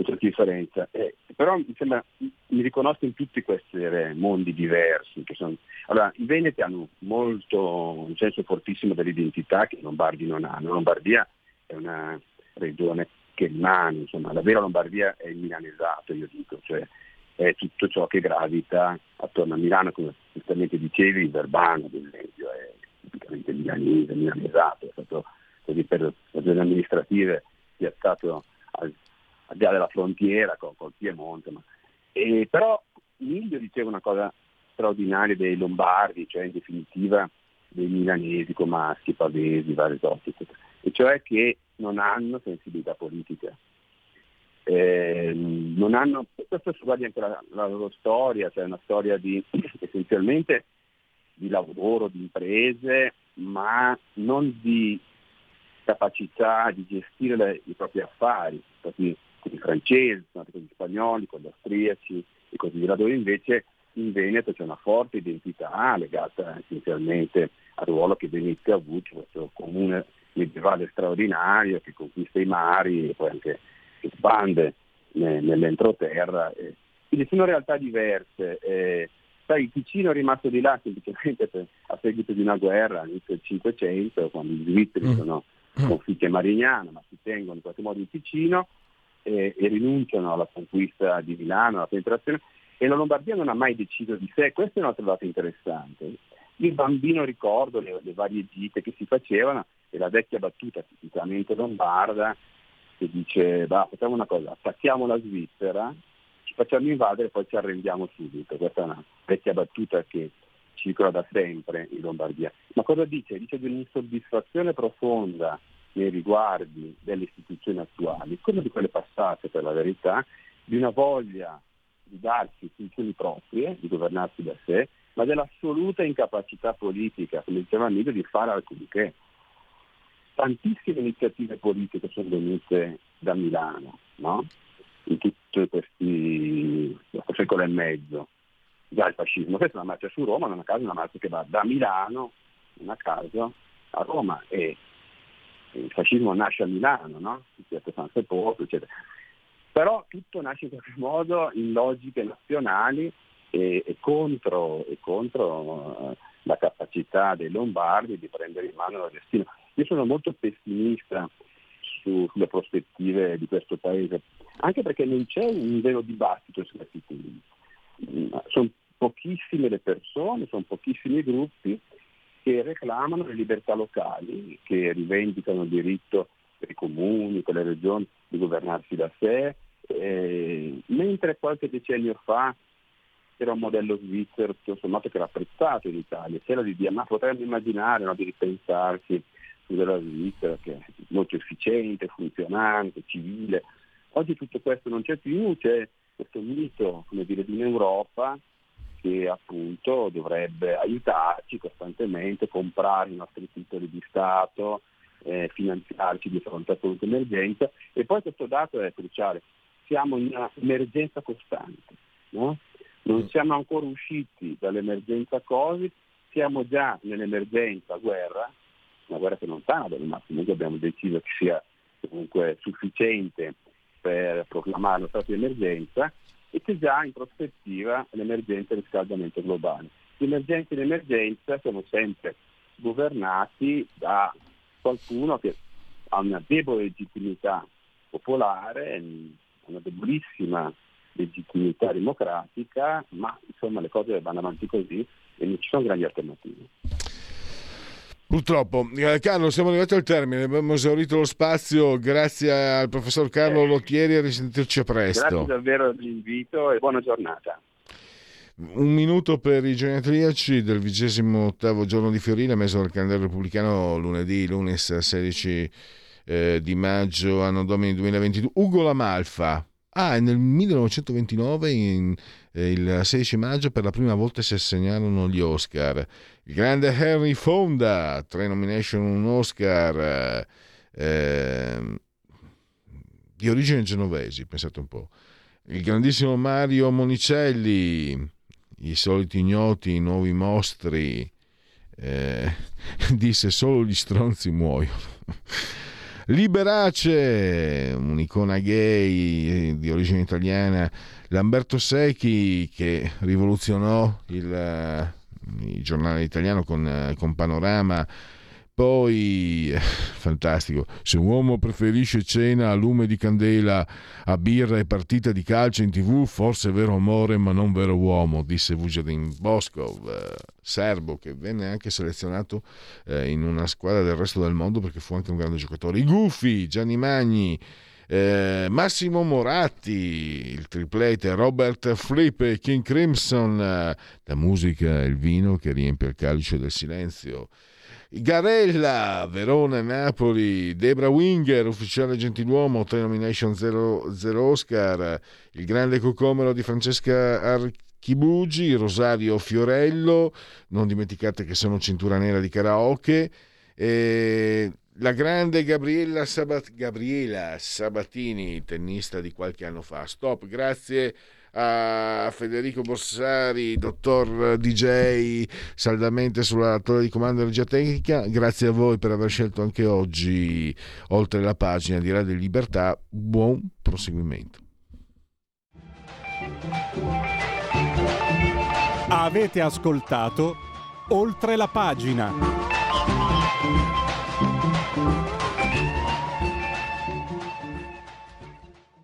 certa differenza. Eh, però mi sembra, mi riconosco in tutti questi mondi diversi. Sono... Allora, i Veneti hanno molto, un senso fortissimo dell'identità che i Lombardi non hanno. Lombardia è una regione che rimane, insomma, la vera Lombardia è il milanesato, io dico, cioè è tutto ciò che gravita attorno a Milano, come giustamente dicevi, il Verbano, ad esempio, è tipicamente milanese, milanesato, è stato per ragioni amministrative piazzato al, al di là della frontiera con, col Piemonte. Ma, e, però Miglio diceva una cosa straordinaria dei Lombardi, cioè in definitiva dei milanesi, comaschi, pavesi, vari tossici, e cioè che non hanno sensibilità politica. Eh, non hanno, questo riguarda anche la, la, loro storia, cioè una storia di, essenzialmente di lavoro, di imprese, ma non di capacità di gestire le, i propri affari, così con i francesi, con gli spagnoli, con gli austriaci e così via, dove invece in Veneto c'è una forte identità legata essenzialmente al ruolo che Venezia ha avuto, questo comune medievale straordinario che conquista i mari e poi anche espande nell'entroterra. Quindi sono realtà diverse. Eh, sai, il Ticino è rimasto di là semplicemente a seguito di una guerra all'inizio del Cinquecento, quando gli svizzeri mm. sono sconfitti a Marignano, ma si tengono in qualche modo il Ticino e, e rinunciano alla conquista di Milano, alla penetrazione, e la Lombardia non ha mai deciso di sé. Questo è un altro dato interessante. Il bambino ricordo le, le varie gite che si facevano e la vecchia battuta tipicamente lombarda che dice bah, facciamo una cosa, attacchiamo la Svizzera, ci facciamo invadere e poi ci arrendiamo subito. Questa è una vecchia battuta che circola da sempre in Lombardia. Ma cosa dice? Dice di un'insoddisfazione profonda nei riguardi delle istituzioni attuali, come di quelle passate per la verità, di una voglia di darsi funzioni proprie, di governarsi da sé, ma dell'assoluta incapacità politica, come diceva Amido, di fare alcunché. Tantissime iniziative politiche sono venute da Milano, no? in tutti questi secolo e mezzo, già il fascismo. Questa è una marcia su Roma, non a caso una marcia che va da Milano, non a caso, a Roma e il fascismo nasce a Milano, no? Piazza San Sepolcro, eccetera. Però tutto nasce in qualche modo in logiche nazionali e, e contro, e contro uh, la capacità dei lombardi di prendere in mano la destino. Io sono molto pessimista su, sulle prospettive di questo paese, anche perché non c'è un vero dibattito su questi temi. Mm, sono pochissime le persone, sono pochissimi i gruppi che reclamano le libertà locali, che rivendicano il diritto per i comuni, per le regioni di governarsi da sé, eh, mentre qualche decennio fa era un modello svizzero tutto sommato che era apprezzato in Italia, c'era l'idea, ma potremmo immaginare no, di ripensarsi della Svizzera che è molto efficiente, funzionante, civile. Oggi tutto questo non c'è più, c'è questo mito come dire, di un'Europa che appunto dovrebbe aiutarci costantemente, comprare i nostri titoli di Stato, eh, finanziarci di fronte a qualunque emergenza e poi questo dato è cruciale, siamo in un'emergenza costante, no? non mm. siamo ancora usciti dall'emergenza Covid, siamo già nell'emergenza guerra, una guerra che non sta ma comunque abbiamo deciso che sia comunque sufficiente per proclamare lo stato di emergenza e che già in prospettiva l'emergenza del riscaldamento globale. Di emergenza in emergenza siamo sempre governati da qualcuno che ha una debole legittimità popolare, una debolissima legittimità democratica, ma insomma le cose vanno avanti così e non ci sono grandi alternative. Purtroppo, eh, Carlo, siamo arrivati al termine, abbiamo esaurito lo spazio, grazie al professor Carlo Lottieri e a risentirci presto. Grazie davvero dell'invito e buona giornata. Un minuto per i genetriaci del vigesimo ottavo giorno di Fiorile, messo dal calendario repubblicano lunedì, lunes 16 eh, di maggio, anno domini 2022. Ugo Lamalfa. Ah, nel 1929, in, eh, il 16 maggio, per la prima volta si assegnarono gli Oscar. Il grande Henry Fonda, tre nomination, un Oscar. Eh, di origine genovesi, pensate un po'. Il grandissimo Mario Monicelli, i soliti ignoti, i nuovi mostri, eh, disse solo gli stronzi muoiono. Liberace, un'icona gay di origine italiana, Lamberto Secchi che rivoluzionò il, il giornale italiano con, con Panorama, poi, fantastico, se un uomo preferisce cena a lume di candela a birra e partita di calcio in tv, forse è vero amore ma non vero uomo, disse Vujadin Boskov, eh, serbo, che venne anche selezionato eh, in una squadra del resto del mondo perché fu anche un grande giocatore. I Gufi, Gianni Magni, eh, Massimo Moratti, il triplete, Robert Fripp, King Crimson, eh, la musica e il vino che riempie il calice del silenzio. Garella, Verona, Napoli, Debra Winger, ufficiale gentiluomo, 3 nomination 0, 0 Oscar, il grande cocomero di Francesca Archibugi, Rosario Fiorello, non dimenticate che sono cintura nera di karaoke, la grande Gabriella, Sabat- Gabriela Sabatini, tennista di qualche anno fa. Stop, grazie a Federico Borsari, dottor DJ, saldamente sulla torre di comando energia tecnica. Grazie a voi per aver scelto anche oggi, oltre la pagina di Radio Libertà. Buon proseguimento. Avete ascoltato oltre la pagina.